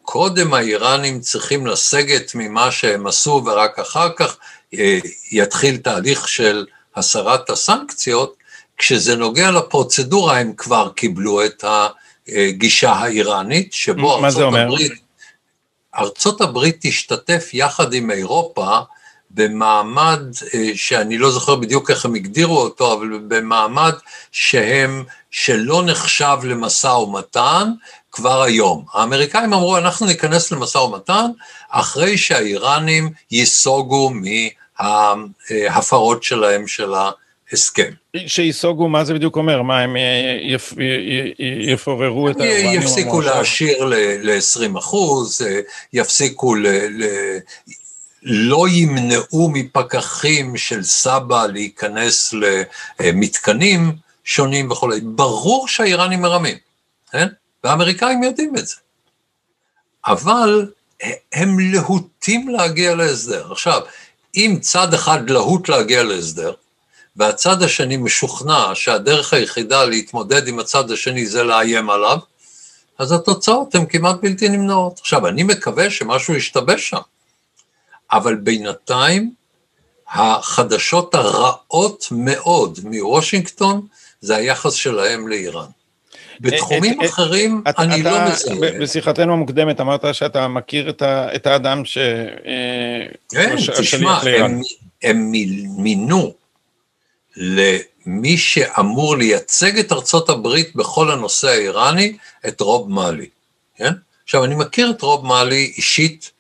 Speaker 2: קודם האיראנים צריכים לסגת ממה שהם עשו ורק אחר כך אה, יתחיל תהליך של הסרת הסנקציות, כשזה נוגע לפרוצדורה הם כבר קיבלו את הגישה האיראנית, שבו ארצות הברית, ארצות הברית תשתתף יחד עם אירופה במעמד אה, שאני לא זוכר בדיוק איך הם הגדירו אותו, אבל במעמד שהם, שלא נחשב למשא ומתן, כבר היום. האמריקאים אמרו, אנחנו ניכנס למשא ומתן אחרי שהאיראנים ייסוגו מההפרות שלהם של ההסכם.
Speaker 1: שייסוגו, מה זה בדיוק אומר? מה, הם יפוררו את ה...
Speaker 2: יפסיקו להשאיר ל-20 אחוז, יפסיקו ל... לא ימנעו מפקחים של סבא להיכנס למתקנים שונים וכולי. ברור שהאיראנים מרמים, כן? והאמריקאים יודעים את זה. אבל הם להוטים להגיע להסדר. עכשיו, אם צד אחד להוט להגיע להסדר, והצד השני משוכנע שהדרך היחידה להתמודד עם הצד השני זה לאיים עליו, אז התוצאות הן כמעט בלתי נמנעות. עכשיו, אני מקווה שמשהו ישתבש שם, אבל בינתיים החדשות הרעות מאוד מוושינגטון זה היחס שלהם לאיראן. בתחומים אה, אה, אחרים אני לא מזהה.
Speaker 1: בשיחתנו המוקדמת אמרת שאתה מכיר את האדם ש...
Speaker 2: כן, תשמע, הם מינו למי שאמור לייצג את ארצות הברית בכל הנושא האיראני, את רוב מאלי, כן? עכשיו, אני מכיר את רוב מאלי אישית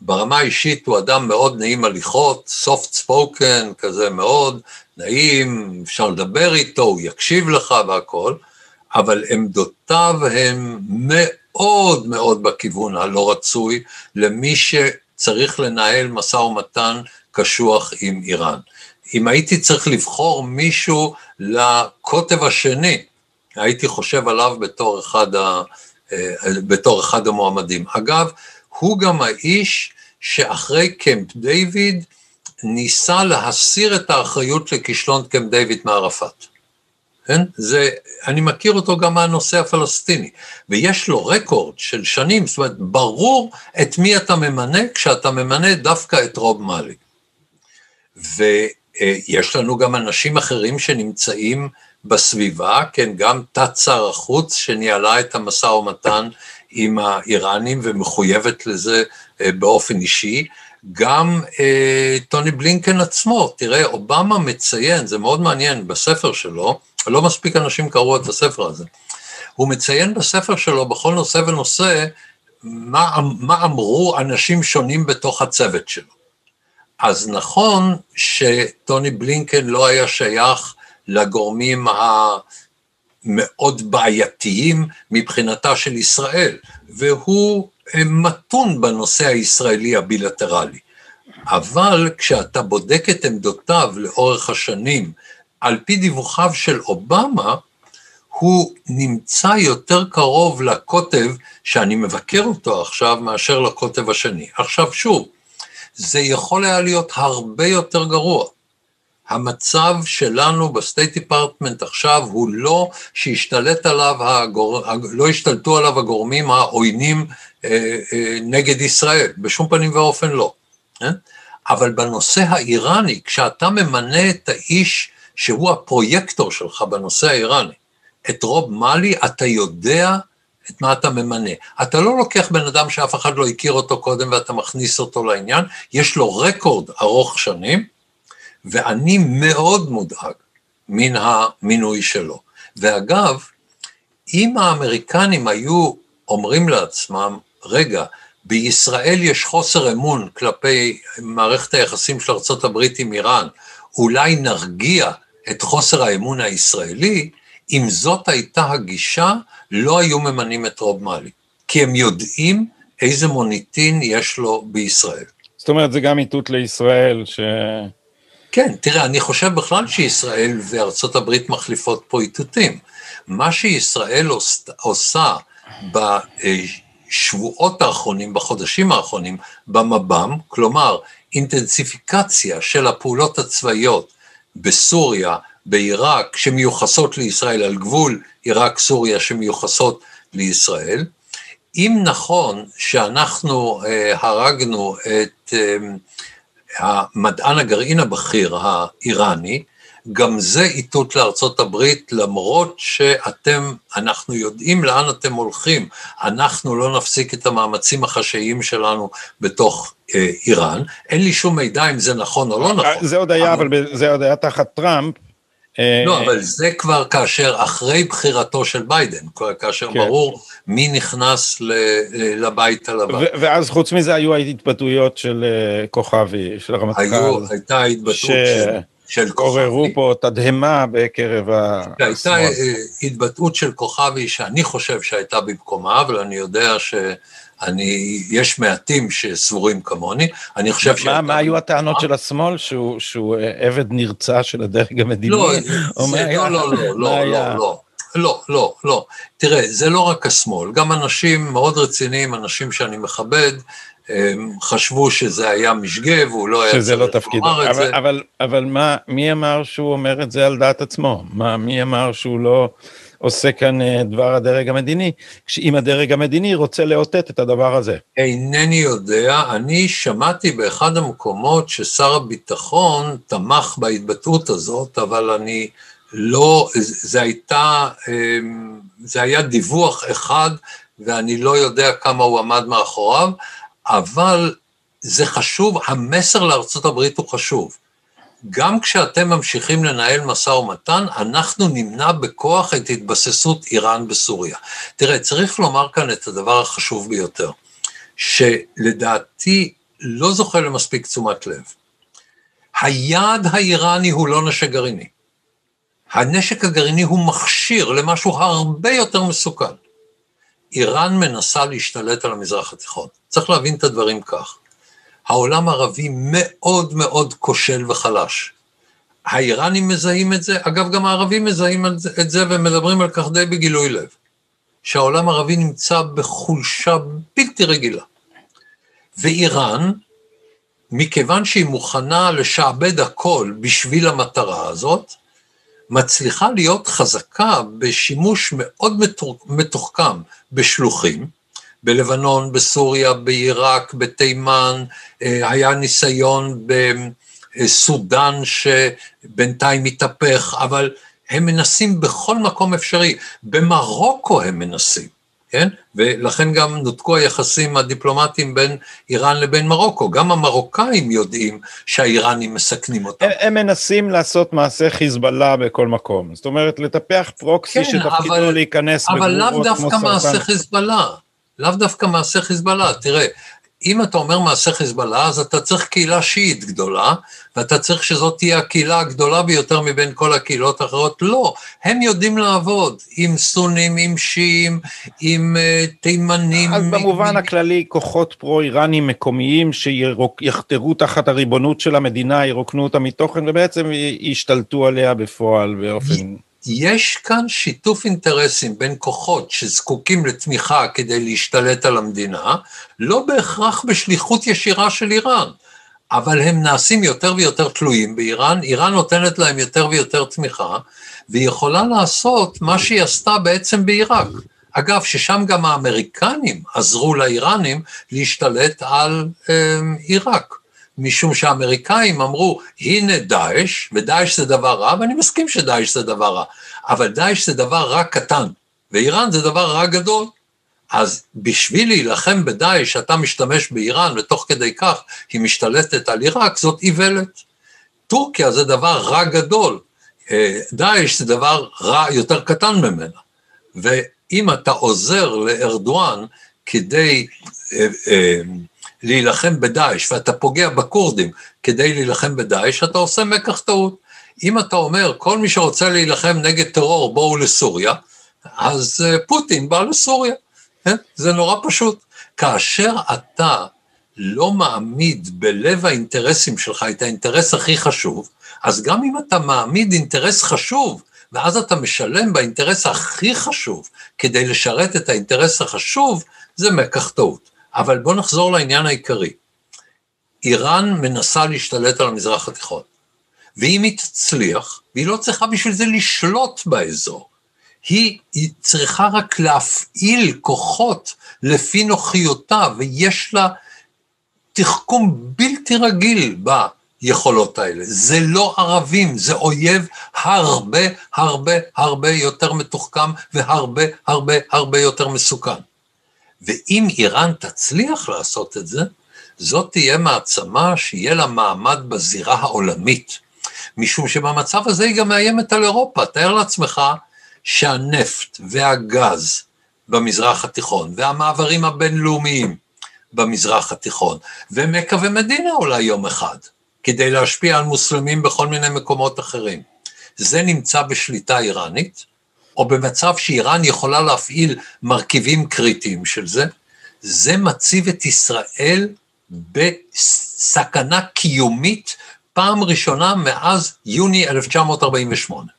Speaker 2: ברמה האישית הוא אדם מאוד נעים הליכות, soft spoken, כזה מאוד נעים, אפשר לדבר איתו, הוא יקשיב לך והכל, אבל עמדותיו הן מאוד מאוד בכיוון הלא רצוי למי שצריך לנהל משא ומתן קשוח עם איראן. אם הייתי צריך לבחור מישהו לקוטב השני, הייתי חושב עליו בתור אחד, ה, אה, בתור אחד המועמדים. אגב, הוא גם האיש שאחרי קמפ דיוויד ניסה להסיר את האחריות לכישלון קמפ דיוויד מערפאת. כן? זה, אני מכיר אותו גם מהנושא הפלסטיני, ויש לו רקורד של שנים, זאת אומרת, ברור את מי אתה ממנה כשאתה ממנה דווקא את רוב מאלי. ויש לנו גם אנשים אחרים שנמצאים בסביבה, כן, גם תת שר החוץ שניהלה את המשא ומתן עם האיראנים ומחויבת לזה אה, באופן אישי, גם אה, טוני בלינקן עצמו, תראה, אובמה מציין, זה מאוד מעניין, בספר שלו, לא מספיק אנשים קראו את הספר הזה, הוא מציין בספר שלו בכל נושא ונושא מה, מה אמרו אנשים שונים בתוך הצוות שלו. אז נכון שטוני בלינקן לא היה שייך לגורמים המאוד בעייתיים מבחינתה של ישראל, והוא מתון בנושא הישראלי הבילטרלי. אבל כשאתה בודק את עמדותיו לאורך השנים, על פי דיווחיו של אובמה, הוא נמצא יותר קרוב לקוטב שאני מבקר אותו עכשיו מאשר לקוטב השני. עכשיו שוב, זה יכול היה להיות הרבה יותר גרוע. המצב שלנו ב state department עכשיו הוא לא שהשתלט עליו, הגור... לא השתלטו עליו הגורמים העוינים אה, אה, נגד ישראל, בשום פנים ואופן לא. אה? אבל בנושא האיראני, כשאתה ממנה את האיש שהוא הפרויקטור שלך בנושא האיראני, את רוב מאלי, אתה יודע את מה אתה ממנה. אתה לא לוקח בן אדם שאף אחד לא הכיר אותו קודם ואתה מכניס אותו לעניין, יש לו רקורד ארוך שנים, ואני מאוד מודאג מן המינוי שלו. ואגב, אם האמריקנים היו אומרים לעצמם, רגע, בישראל יש חוסר אמון כלפי מערכת היחסים של ארה"ב עם איראן, אולי נרגיע את חוסר האמון הישראלי, אם זאת הייתה הגישה, לא היו ממנים את רוב מאלי, כי הם יודעים איזה מוניטין יש לו בישראל.
Speaker 1: זאת אומרת, זה גם איתות לישראל ש...
Speaker 2: כן, תראה, אני חושב בכלל שישראל וארצות הברית מחליפות פה איתותים. מה שישראל עושה בשבועות האחרונים, בחודשים האחרונים, במב"ם, כלומר, אינטנסיפיקציה של הפעולות הצבאיות בסוריה, בעיראק, שמיוחסות לישראל, על גבול עיראק-סוריה שמיוחסות לישראל. אם נכון שאנחנו אה, הרגנו את אה, המדען הגרעין הבכיר האיראני, גם זה איתות לארצות הברית, למרות שאתם, אנחנו יודעים לאן אתם הולכים, אנחנו לא נפסיק את המאמצים החשאיים שלנו בתוך אה, איראן. אין לי שום מידע אם זה נכון או לא נכון.
Speaker 1: זה עוד היה, אבל, אבל זה עוד היה תחת טראמפ.
Speaker 2: לא, אבל זה כבר כאשר, אחרי בחירתו של ביידן, כאשר כן. ברור מי נכנס לבית הלבן.
Speaker 1: ואז חוץ מזה היו ההתבטאויות של אה, כוכבי, של הרמטכ"ל.
Speaker 2: הייתה התבטאות של...
Speaker 1: של כוכבי. עוררו פה תדהמה בקרב השמאל.
Speaker 2: הייתה אה, התבטאות של כוכבי שאני חושב שהייתה במקומה, אבל אני יודע ש... אני, יש מעטים שסבורים כמוני, אני חושב
Speaker 1: ש... מה, מה היו הטענות של השמאל? שהוא, שהוא אה, עבד נרצע של הדרג המדיני?
Speaker 2: לא, זה, לא, לא, לא, לא, לא, לא. לא, לא. תראה, זה לא רק השמאל, גם אנשים מאוד רציניים, אנשים שאני מכבד, חשבו שזה היה משגה והוא לא היה
Speaker 1: צריך לא לומר את זה. אבל, אבל מה, מי אמר שהוא אומר את זה על דעת עצמו? מה, מי אמר שהוא לא עושה כאן אה, דבר הדרג המדיני, אם הדרג המדיני רוצה לאותת את הדבר הזה?
Speaker 2: אינני יודע, אני שמעתי באחד המקומות ששר הביטחון תמך בהתבטאות הזאת, אבל אני לא, זה הייתה, אמ, זה היה דיווח אחד ואני לא יודע כמה הוא עמד מאחוריו, אבל זה חשוב, המסר לארצות הברית הוא חשוב. גם כשאתם ממשיכים לנהל משא ומתן, אנחנו נמנע בכוח את התבססות איראן בסוריה. תראה, צריך לומר כאן את הדבר החשוב ביותר, שלדעתי לא זוכה למספיק תשומת לב. היעד האיראני הוא לא נשק גרעיני. הנשק הגרעיני הוא מכשיר למשהו הרבה יותר מסוכן. איראן מנסה להשתלט על המזרח התיכון. צריך להבין את הדברים כך. העולם הערבי מאוד מאוד כושל וחלש. האיראנים מזהים את זה, אגב, גם הערבים מזהים את זה ומדברים על כך די בגילוי לב. שהעולם הערבי נמצא בחולשה בלתי רגילה. ואיראן, מכיוון שהיא מוכנה לשעבד הכל בשביל המטרה הזאת, מצליחה להיות חזקה בשימוש מאוד מתוחכם בשלוחים, בלבנון, בסוריה, בעיראק, בתימן, אה, היה ניסיון בסודאן שבינתיים התהפך, אבל הם מנסים בכל מקום אפשרי. במרוקו הם מנסים, כן? ולכן גם נותקו היחסים הדיפלומטיים בין איראן לבין מרוקו. גם המרוקאים יודעים שהאיראנים מסכנים אותם.
Speaker 1: הם, הם מנסים לעשות מעשה חיזבאללה בכל מקום. זאת אומרת, לטפח פרוקסי כן, שתפקידו אבל, להיכנס
Speaker 2: אבל לאו דווקא מעשה חיזבאללה. לאו דווקא מעשה חיזבאללה. תראה, אם אתה אומר מעשה חיזבאללה, אז אתה צריך קהילה שיעית גדולה, ואתה צריך שזאת תהיה הקהילה הגדולה ביותר מבין כל הקהילות האחרות. לא, הם יודעים לעבוד עם סונים, עם שיעים, עם uh, תימנים.
Speaker 1: אז במובן מ... הכללי, כוחות פרו-איראנים מקומיים שיחתרו תחת הריבונות של המדינה, ירוקנו אותה מתוכן, ובעצם ישתלטו עליה בפועל באופן...
Speaker 2: יש כאן שיתוף אינטרסים בין כוחות שזקוקים לתמיכה כדי להשתלט על המדינה, לא בהכרח בשליחות ישירה של איראן, אבל הם נעשים יותר ויותר תלויים באיראן, איראן נותנת להם יותר ויותר תמיכה, והיא יכולה לעשות מה שהיא עשתה בעצם בעיראק. אגב, ששם גם האמריקנים עזרו לאיראנים להשתלט על אה, עיראק. משום שהאמריקאים אמרו, הנה דאעש, ודאעש זה דבר רע, ואני מסכים שדאעש זה דבר רע, אבל דאעש זה דבר רע קטן, ואיראן זה דבר רע גדול. אז בשביל להילחם בדאעש, אתה משתמש באיראן, ותוך כדי כך היא משתלטת על עיראק, זאת איוולת. טורקיה זה דבר רע גדול, אה, דאעש זה דבר רע יותר קטן ממנה. ואם אתה עוזר לארדואן כדי אה, אה, להילחם בדאעש ואתה פוגע בכורדים כדי להילחם בדאעש, אתה עושה מקח טעות. אם אתה אומר, כל מי שרוצה להילחם נגד טרור, בואו לסוריה, אז אה, פוטין בא לסוריה. כן? זה נורא פשוט. כאשר אתה לא מעמיד בלב האינטרסים שלך את האינטרס הכי חשוב, אז גם אם אתה מעמיד אינטרס חשוב, ואז אתה משלם באינטרס הכי חשוב כדי לשרת את האינטרס החשוב, זה מקח טעות. אבל בואו נחזור לעניין העיקרי. איראן מנסה להשתלט על המזרח התיכון, ואם היא תצליח, והיא לא צריכה בשביל זה לשלוט באזור, היא, היא צריכה רק להפעיל כוחות לפי נוחיותה, ויש לה תחכום בלתי רגיל ביכולות האלה. זה לא ערבים, זה אויב הרבה הרבה הרבה יותר מתוחכם והרבה הרבה הרבה יותר מסוכן. ואם איראן תצליח לעשות את זה, זאת תהיה מעצמה שיהיה לה מעמד בזירה העולמית, משום שבמצב הזה היא גם מאיימת על אירופה. תאר לעצמך שהנפט והגז במזרח התיכון, והמעברים הבינלאומיים במזרח התיכון, ומכה ומדינה אולי יום אחד, כדי להשפיע על מוסלמים בכל מיני מקומות אחרים. זה נמצא בשליטה איראנית, או במצב שאיראן יכולה להפעיל מרכיבים קריטיים של זה, זה מציב את ישראל בסכנה קיומית פעם ראשונה מאז יוני 1948.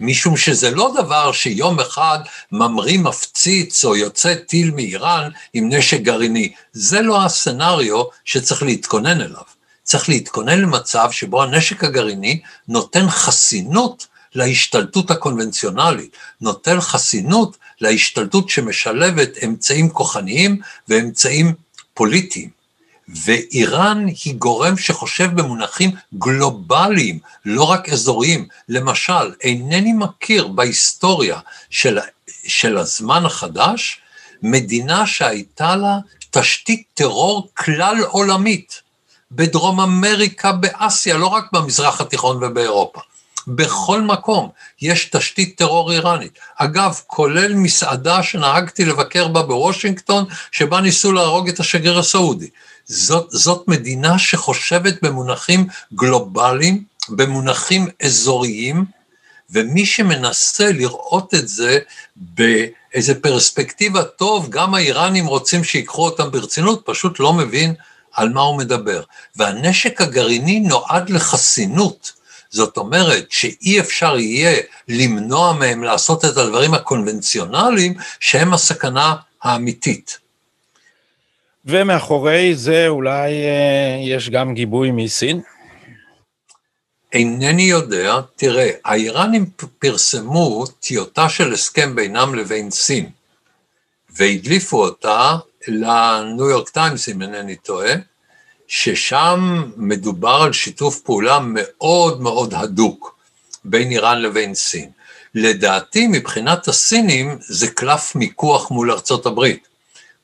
Speaker 2: משום שזה לא דבר שיום אחד ממריא מפציץ או יוצא טיל מאיראן עם נשק גרעיני. זה לא הסצנריו שצריך להתכונן אליו. צריך להתכונן למצב שבו הנשק הגרעיני נותן חסינות להשתלטות הקונבנציונלית, נוטל חסינות להשתלטות שמשלבת אמצעים כוחניים ואמצעים פוליטיים. ואיראן היא גורם שחושב במונחים גלובליים, לא רק אזוריים. למשל, אינני מכיר בהיסטוריה של, של הזמן החדש מדינה שהייתה לה תשתית טרור כלל עולמית, בדרום אמריקה, באסיה, לא רק במזרח התיכון ובאירופה. בכל מקום יש תשתית טרור איראנית. אגב, כולל מסעדה שנהגתי לבקר בה בוושינגטון, שבה ניסו להרוג את השגריר הסעודי. זאת, זאת מדינה שחושבת במונחים גלובליים, במונחים אזוריים, ומי שמנסה לראות את זה באיזה פרספקטיבה טוב, גם האיראנים רוצים שיקחו אותם ברצינות, פשוט לא מבין על מה הוא מדבר. והנשק הגרעיני נועד לחסינות. זאת אומרת שאי אפשר יהיה למנוע מהם לעשות את הדברים הקונבנציונליים שהם הסכנה האמיתית.
Speaker 1: ומאחורי זה אולי אה, יש גם גיבוי מסין?
Speaker 2: אינני יודע, תראה, האיראנים פרסמו טיוטה של הסכם בינם לבין סין, והדליפו אותה לניו יורק טיימס, אם אינני טועה, ששם מדובר על שיתוף פעולה מאוד מאוד הדוק בין איראן לבין סין. לדעתי, מבחינת הסינים, זה קלף מיקוח מול ארצות הברית.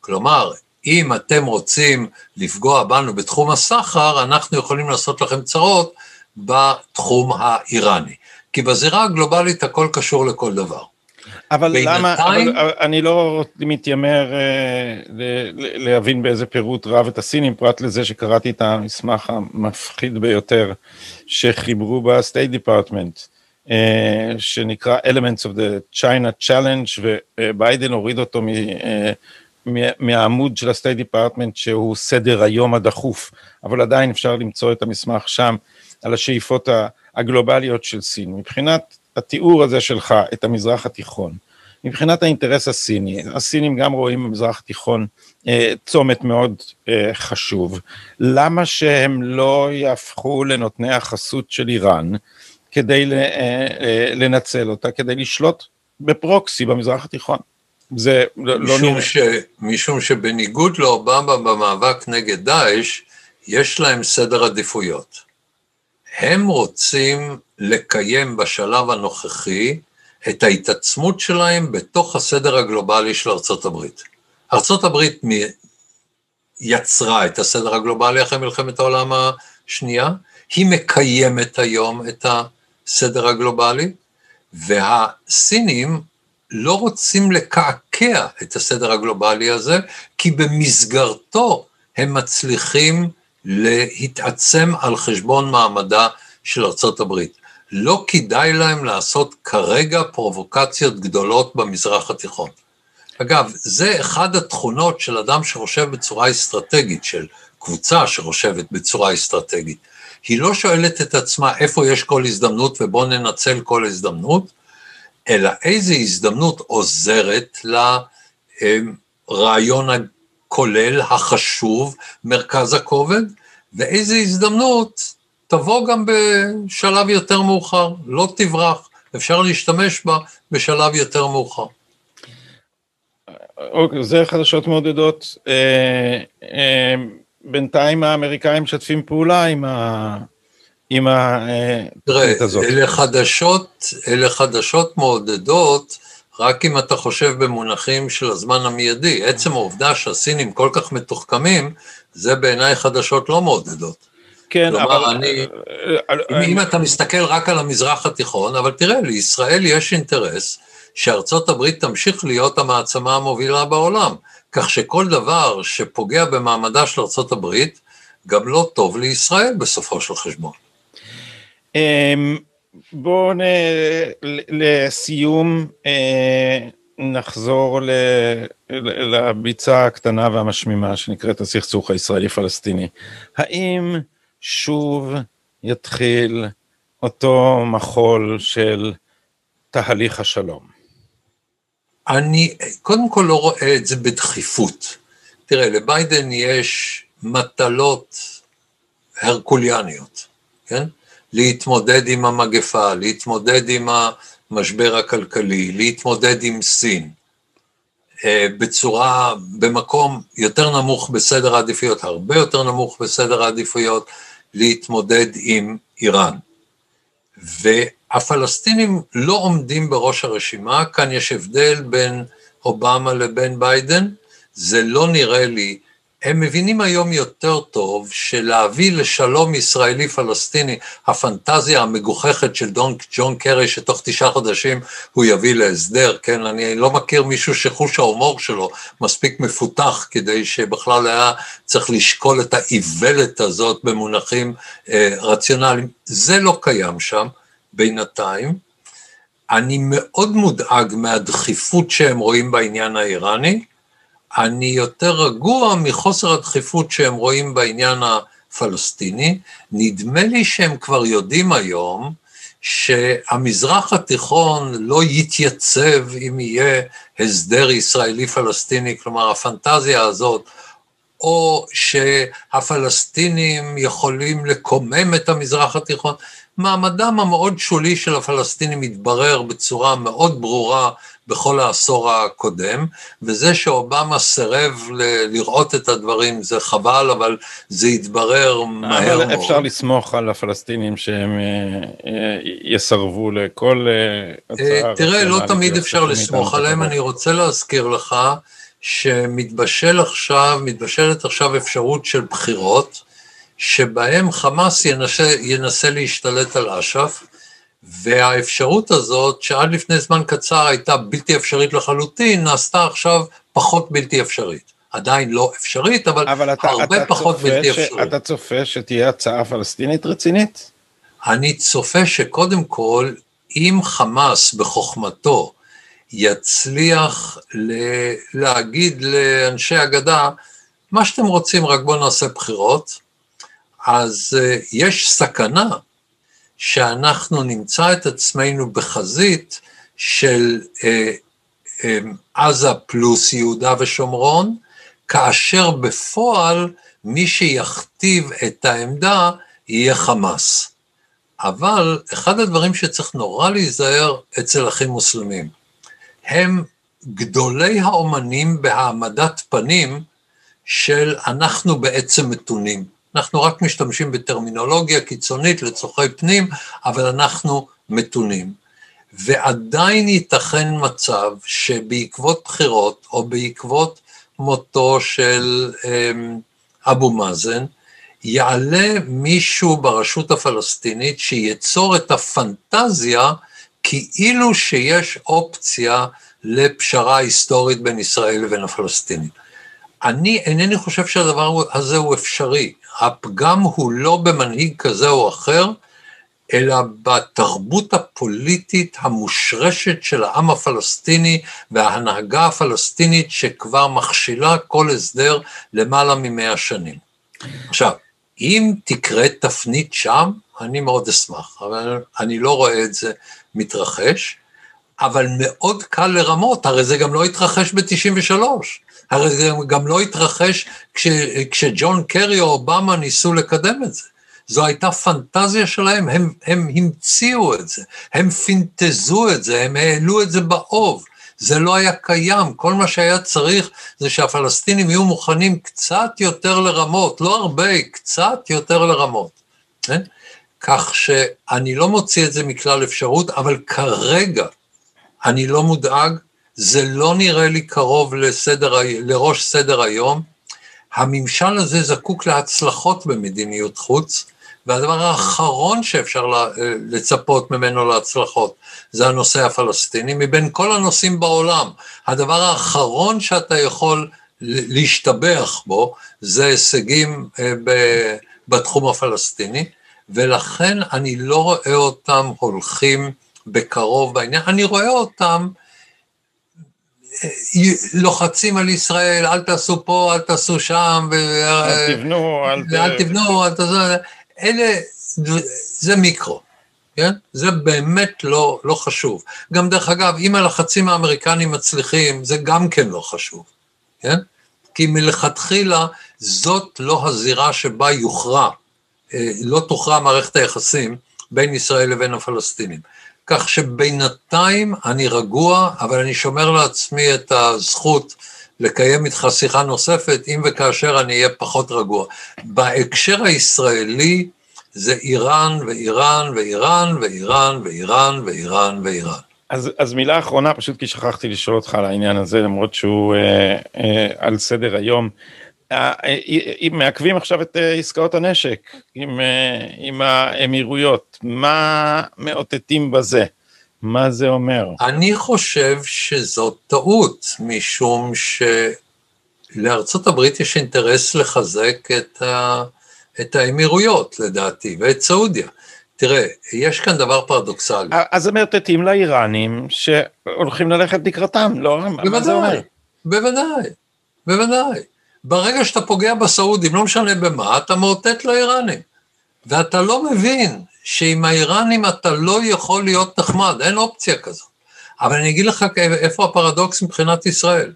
Speaker 2: כלומר, אם אתם רוצים לפגוע בנו בתחום הסחר, אנחנו יכולים לעשות לכם צרות בתחום האיראני. כי בזירה הגלובלית הכל קשור לכל דבר.
Speaker 1: אבל בינתיים... למה, אבל אני לא מתיימר אה, להבין באיזה פירוט רב את הסינים, פרט לזה שקראתי את המסמך המפחיד ביותר שחיברו ב State Department, אה, שנקרא Elements of the China Challenge, וביידן הוריד אותו מ... אה, מהעמוד של ה State Department שהוא סדר היום הדחוף, אבל עדיין אפשר למצוא את המסמך שם על השאיפות הגלובליות של סין. מבחינת התיאור הזה שלך את המזרח התיכון, מבחינת האינטרס הסיני, הסינים גם רואים במזרח התיכון אה, צומת מאוד אה, חשוב, למה שהם לא יהפכו לנותני החסות של איראן כדי אה, אה, לנצל אותה, כדי לשלוט בפרוקסי במזרח התיכון?
Speaker 2: זה לא, לא נראה. ש, משום שבניגוד לאובמה במאבק נגד דאעש, יש להם סדר עדיפויות. הם רוצים לקיים בשלב הנוכחי את ההתעצמות שלהם בתוך הסדר הגלובלי של ארצות הברית. ארצות הברית יצרה את הסדר הגלובלי אחרי מלחמת העולם השנייה, היא מקיימת היום את הסדר הגלובלי, והסינים לא רוצים לקעקע את הסדר הגלובלי הזה, כי במסגרתו הם מצליחים להתעצם על חשבון מעמדה של ארצות הברית. לא כדאי להם לעשות כרגע פרובוקציות גדולות במזרח התיכון. אגב, זה אחד התכונות של אדם שחושב בצורה אסטרטגית, של קבוצה שחושבת בצורה אסטרטגית. היא לא שואלת את עצמה איפה יש כל הזדמנות ובואו ננצל כל הזדמנות, אלא איזה הזדמנות עוזרת לרעיון הכולל, החשוב, מרכז הכובד, ואיזה הזדמנות תבוא גם בשלב יותר מאוחר, לא תברח, אפשר להשתמש בה בשלב יותר מאוחר.
Speaker 1: אוקיי, זה חדשות מעודדות. אה, אה, בינתיים האמריקאים משתפים פעולה עם ה... עם
Speaker 2: התוכנית הזאת. תראה, אלה חדשות, אלה חדשות מעודדות, רק אם אתה חושב במונחים של הזמן המיידי. עצם העובדה שהסינים כל כך מתוחכמים, זה בעיניי חדשות לא מעודדות.
Speaker 1: כן,
Speaker 2: כלומר, אבל... אני, אם, אני... אם אתה מסתכל רק על המזרח התיכון, אבל תראה, לישראל יש אינטרס שארצות הברית תמשיך להיות המעצמה המובילה בעולם, כך שכל דבר שפוגע במעמדה של ארצות הברית, גם לא טוב לישראל בסופו של חשבון.
Speaker 1: בואו לסיום אה, נחזור לביצה הקטנה והמשמימה שנקראת הסכסוך הישראלי-פלסטיני. האם שוב יתחיל אותו מחול של תהליך השלום?
Speaker 2: אני קודם כל לא רואה את זה בדחיפות. תראה, לביידן יש מטלות הרקוליאניות, כן? להתמודד עם המגפה, להתמודד עם המשבר הכלכלי, להתמודד עם סין, אה, בצורה, במקום יותר נמוך בסדר העדיפויות, הרבה יותר נמוך בסדר העדיפויות, להתמודד עם איראן. והפלסטינים לא עומדים בראש הרשימה, כאן יש הבדל בין אובמה לבין ביידן, זה לא נראה לי הם מבינים היום יותר טוב שלהביא לשלום ישראלי-פלסטיני, הפנטזיה המגוחכת של דון ג'ון קרי, שתוך תשעה חודשים הוא יביא להסדר, כן, אני לא מכיר מישהו שחוש ההומור שלו מספיק מפותח כדי שבכלל היה צריך לשקול את האיוולת הזאת במונחים אה, רציונליים, זה לא קיים שם בינתיים. אני מאוד מודאג מהדחיפות שהם רואים בעניין האיראני, אני יותר רגוע מחוסר הדחיפות שהם רואים בעניין הפלסטיני. נדמה לי שהם כבר יודעים היום שהמזרח התיכון לא יתייצב אם יהיה הסדר ישראלי-פלסטיני, כלומר הפנטזיה הזאת, או שהפלסטינים יכולים לקומם את המזרח התיכון. מעמדם המאוד שולי של הפלסטינים התברר בצורה מאוד ברורה בכל העשור הקודם, וזה שאובמה סירב ל- לראות את הדברים זה חבל, אבל זה יתברר מהר מאוד.
Speaker 1: אפשר לסמוך על הפלסטינים שהם אה, אה, יסרבו לכל אה,
Speaker 2: הצעה. תראה, לא תמיד אפשר לסמוך עליהם, אני רוצה להזכיר לך שמתבשל עכשיו, מתבשלת עכשיו אפשרות של בחירות, שבהם חמאס ינסה, ינסה להשתלט על אש"ף, והאפשרות הזאת, שעד לפני זמן קצר הייתה בלתי אפשרית לחלוטין, נעשתה עכשיו פחות בלתי אפשרית. עדיין לא אפשרית, אבל, אבל אתה, הרבה אתה פחות בלתי ש... אפשרית.
Speaker 1: אתה צופה שתהיה הצעה פלסטינית רצינית?
Speaker 2: אני צופה שקודם כל, אם חמאס בחוכמתו יצליח ל- להגיד לאנשי הגדה, מה שאתם רוצים, רק בואו נעשה בחירות, אז uh, יש סכנה שאנחנו נמצא את עצמנו בחזית של אה, אה, עזה פלוס יהודה ושומרון, כאשר בפועל מי שיכתיב את העמדה יהיה חמאס. אבל אחד הדברים שצריך נורא להיזהר אצל אחים מוסלמים, הם גדולי האומנים בהעמדת פנים של אנחנו בעצם מתונים. אנחנו רק משתמשים בטרמינולוגיה קיצונית לצורכי פנים, אבל אנחנו מתונים. ועדיין ייתכן מצב שבעקבות בחירות, או בעקבות מותו של אמ, אבו מאזן, יעלה מישהו ברשות הפלסטינית שיצור את הפנטזיה כאילו שיש אופציה לפשרה היסטורית בין ישראל לבין הפלסטינים. אני אינני חושב שהדבר הזה הוא אפשרי. הפגם הוא לא במנהיג כזה או אחר, אלא בתרבות הפוליטית המושרשת של העם הפלסטיני וההנהגה הפלסטינית שכבר מכשילה כל הסדר למעלה ממאה שנים. עכשיו, אם תקרה תפנית שם, אני מאוד אשמח, אבל אני לא רואה את זה מתרחש, אבל מאוד קל לרמות, הרי זה גם לא התרחש ב-93. הרי זה גם לא התרחש כש, כשג'ון קרי או אובמה ניסו לקדם את זה. זו הייתה פנטזיה שלהם, הם, הם המציאו את זה, הם פינטזו את זה, הם העלו את זה באוב. זה לא היה קיים, כל מה שהיה צריך זה שהפלסטינים יהיו מוכנים קצת יותר לרמות, לא הרבה, קצת יותר לרמות. כן? כך שאני לא מוציא את זה מכלל אפשרות, אבל כרגע אני לא מודאג, זה לא נראה לי קרוב לסדר, לראש סדר היום. הממשל הזה זקוק להצלחות במדיניות חוץ, והדבר האחרון שאפשר לצפות ממנו להצלחות זה הנושא הפלסטיני, מבין כל הנושאים בעולם. הדבר האחרון שאתה יכול להשתבח בו זה הישגים אה, בתחום הפלסטיני, ולכן אני לא רואה אותם הולכים בקרוב בעניין, אני רואה אותם לוחצים על ישראל, אל תעשו פה, אל תעשו שם,
Speaker 1: אל תבנו,
Speaker 2: אל, תבנו, אל תעשו, אלה, זה מיקרו, כן? זה באמת לא, לא חשוב. גם דרך אגב, אם הלחצים האמריקנים מצליחים, זה גם כן לא חשוב, כן? כי מלכתחילה זאת לא הזירה שבה יוכרע, אה, לא תוכרע מערכת היחסים בין ישראל לבין הפלסטינים. כך שבינתיים אני רגוע, אבל אני שומר לעצמי את הזכות לקיים איתך שיחה נוספת, אם וכאשר אני אהיה פחות רגוע. בהקשר הישראלי זה איראן ואיראן ואיראן ואיראן ואיראן ואיראן ואיראן.
Speaker 1: אז, אז מילה אחרונה, פשוט כי שכחתי לשאול אותך על העניין הזה, למרות שהוא אה, אה, על סדר היום. אם מעכבים עכשיו את עסקאות הנשק עם, עם האמירויות, מה מאותתים בזה? מה זה אומר?
Speaker 2: אני חושב שזאת טעות, משום שלארצות הברית יש אינטרס לחזק את, ה, את האמירויות, לדעתי, ואת סעודיה. תראה, יש כאן דבר פרדוקסלי.
Speaker 1: אז הם מאותתים לאיראנים שהולכים ללכת לקראתם, לא?
Speaker 2: בוודאי, מה זה אומר? בוודאי, בוודאי. ברגע שאתה פוגע בסעודים, לא משנה במה, אתה מאותת לאיראנים. ואתה לא מבין שעם האיראנים אתה לא יכול להיות נחמד, אין אופציה כזאת. אבל אני אגיד לך איפה הפרדוקס מבחינת ישראל.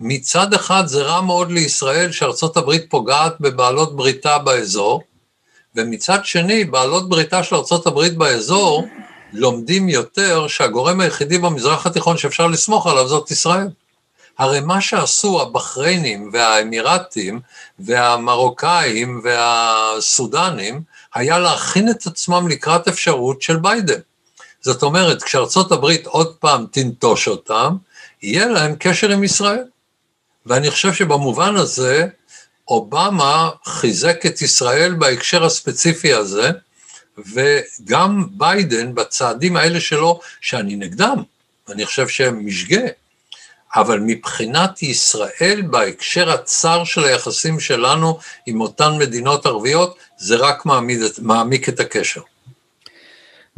Speaker 2: מצד אחד זה רע מאוד לישראל שארצות הברית פוגעת בבעלות בריתה באזור, ומצד שני, בעלות בריתה של ארצות הברית באזור לומדים יותר שהגורם היחידי במזרח התיכון שאפשר לסמוך עליו זאת ישראל. הרי מה שעשו הבחריינים והאמירתים והמרוקאים והסודנים היה להכין את עצמם לקראת אפשרות של ביידן. זאת אומרת, כשארצות הברית עוד פעם תנטוש אותם, יהיה להם קשר עם ישראל. ואני חושב שבמובן הזה, אובמה חיזק את ישראל בהקשר הספציפי הזה, וגם ביידן בצעדים האלה שלו, שאני נגדם, אני חושב שהם משגה, אבל מבחינת ישראל, בהקשר הצר של היחסים שלנו עם אותן מדינות ערביות, זה רק מעמיד, מעמיק את הקשר.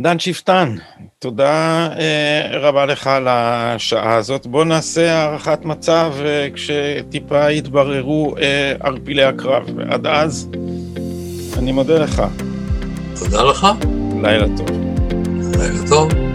Speaker 1: דן שפטן, תודה אה, רבה לך על השעה הזאת. בוא נעשה הערכת מצב אה, כשטיפה יתבררו אה, ערפילי הקרב. ועד אז, אני מודה לך.
Speaker 2: תודה לך.
Speaker 1: לילה טוב.
Speaker 2: לילה טוב.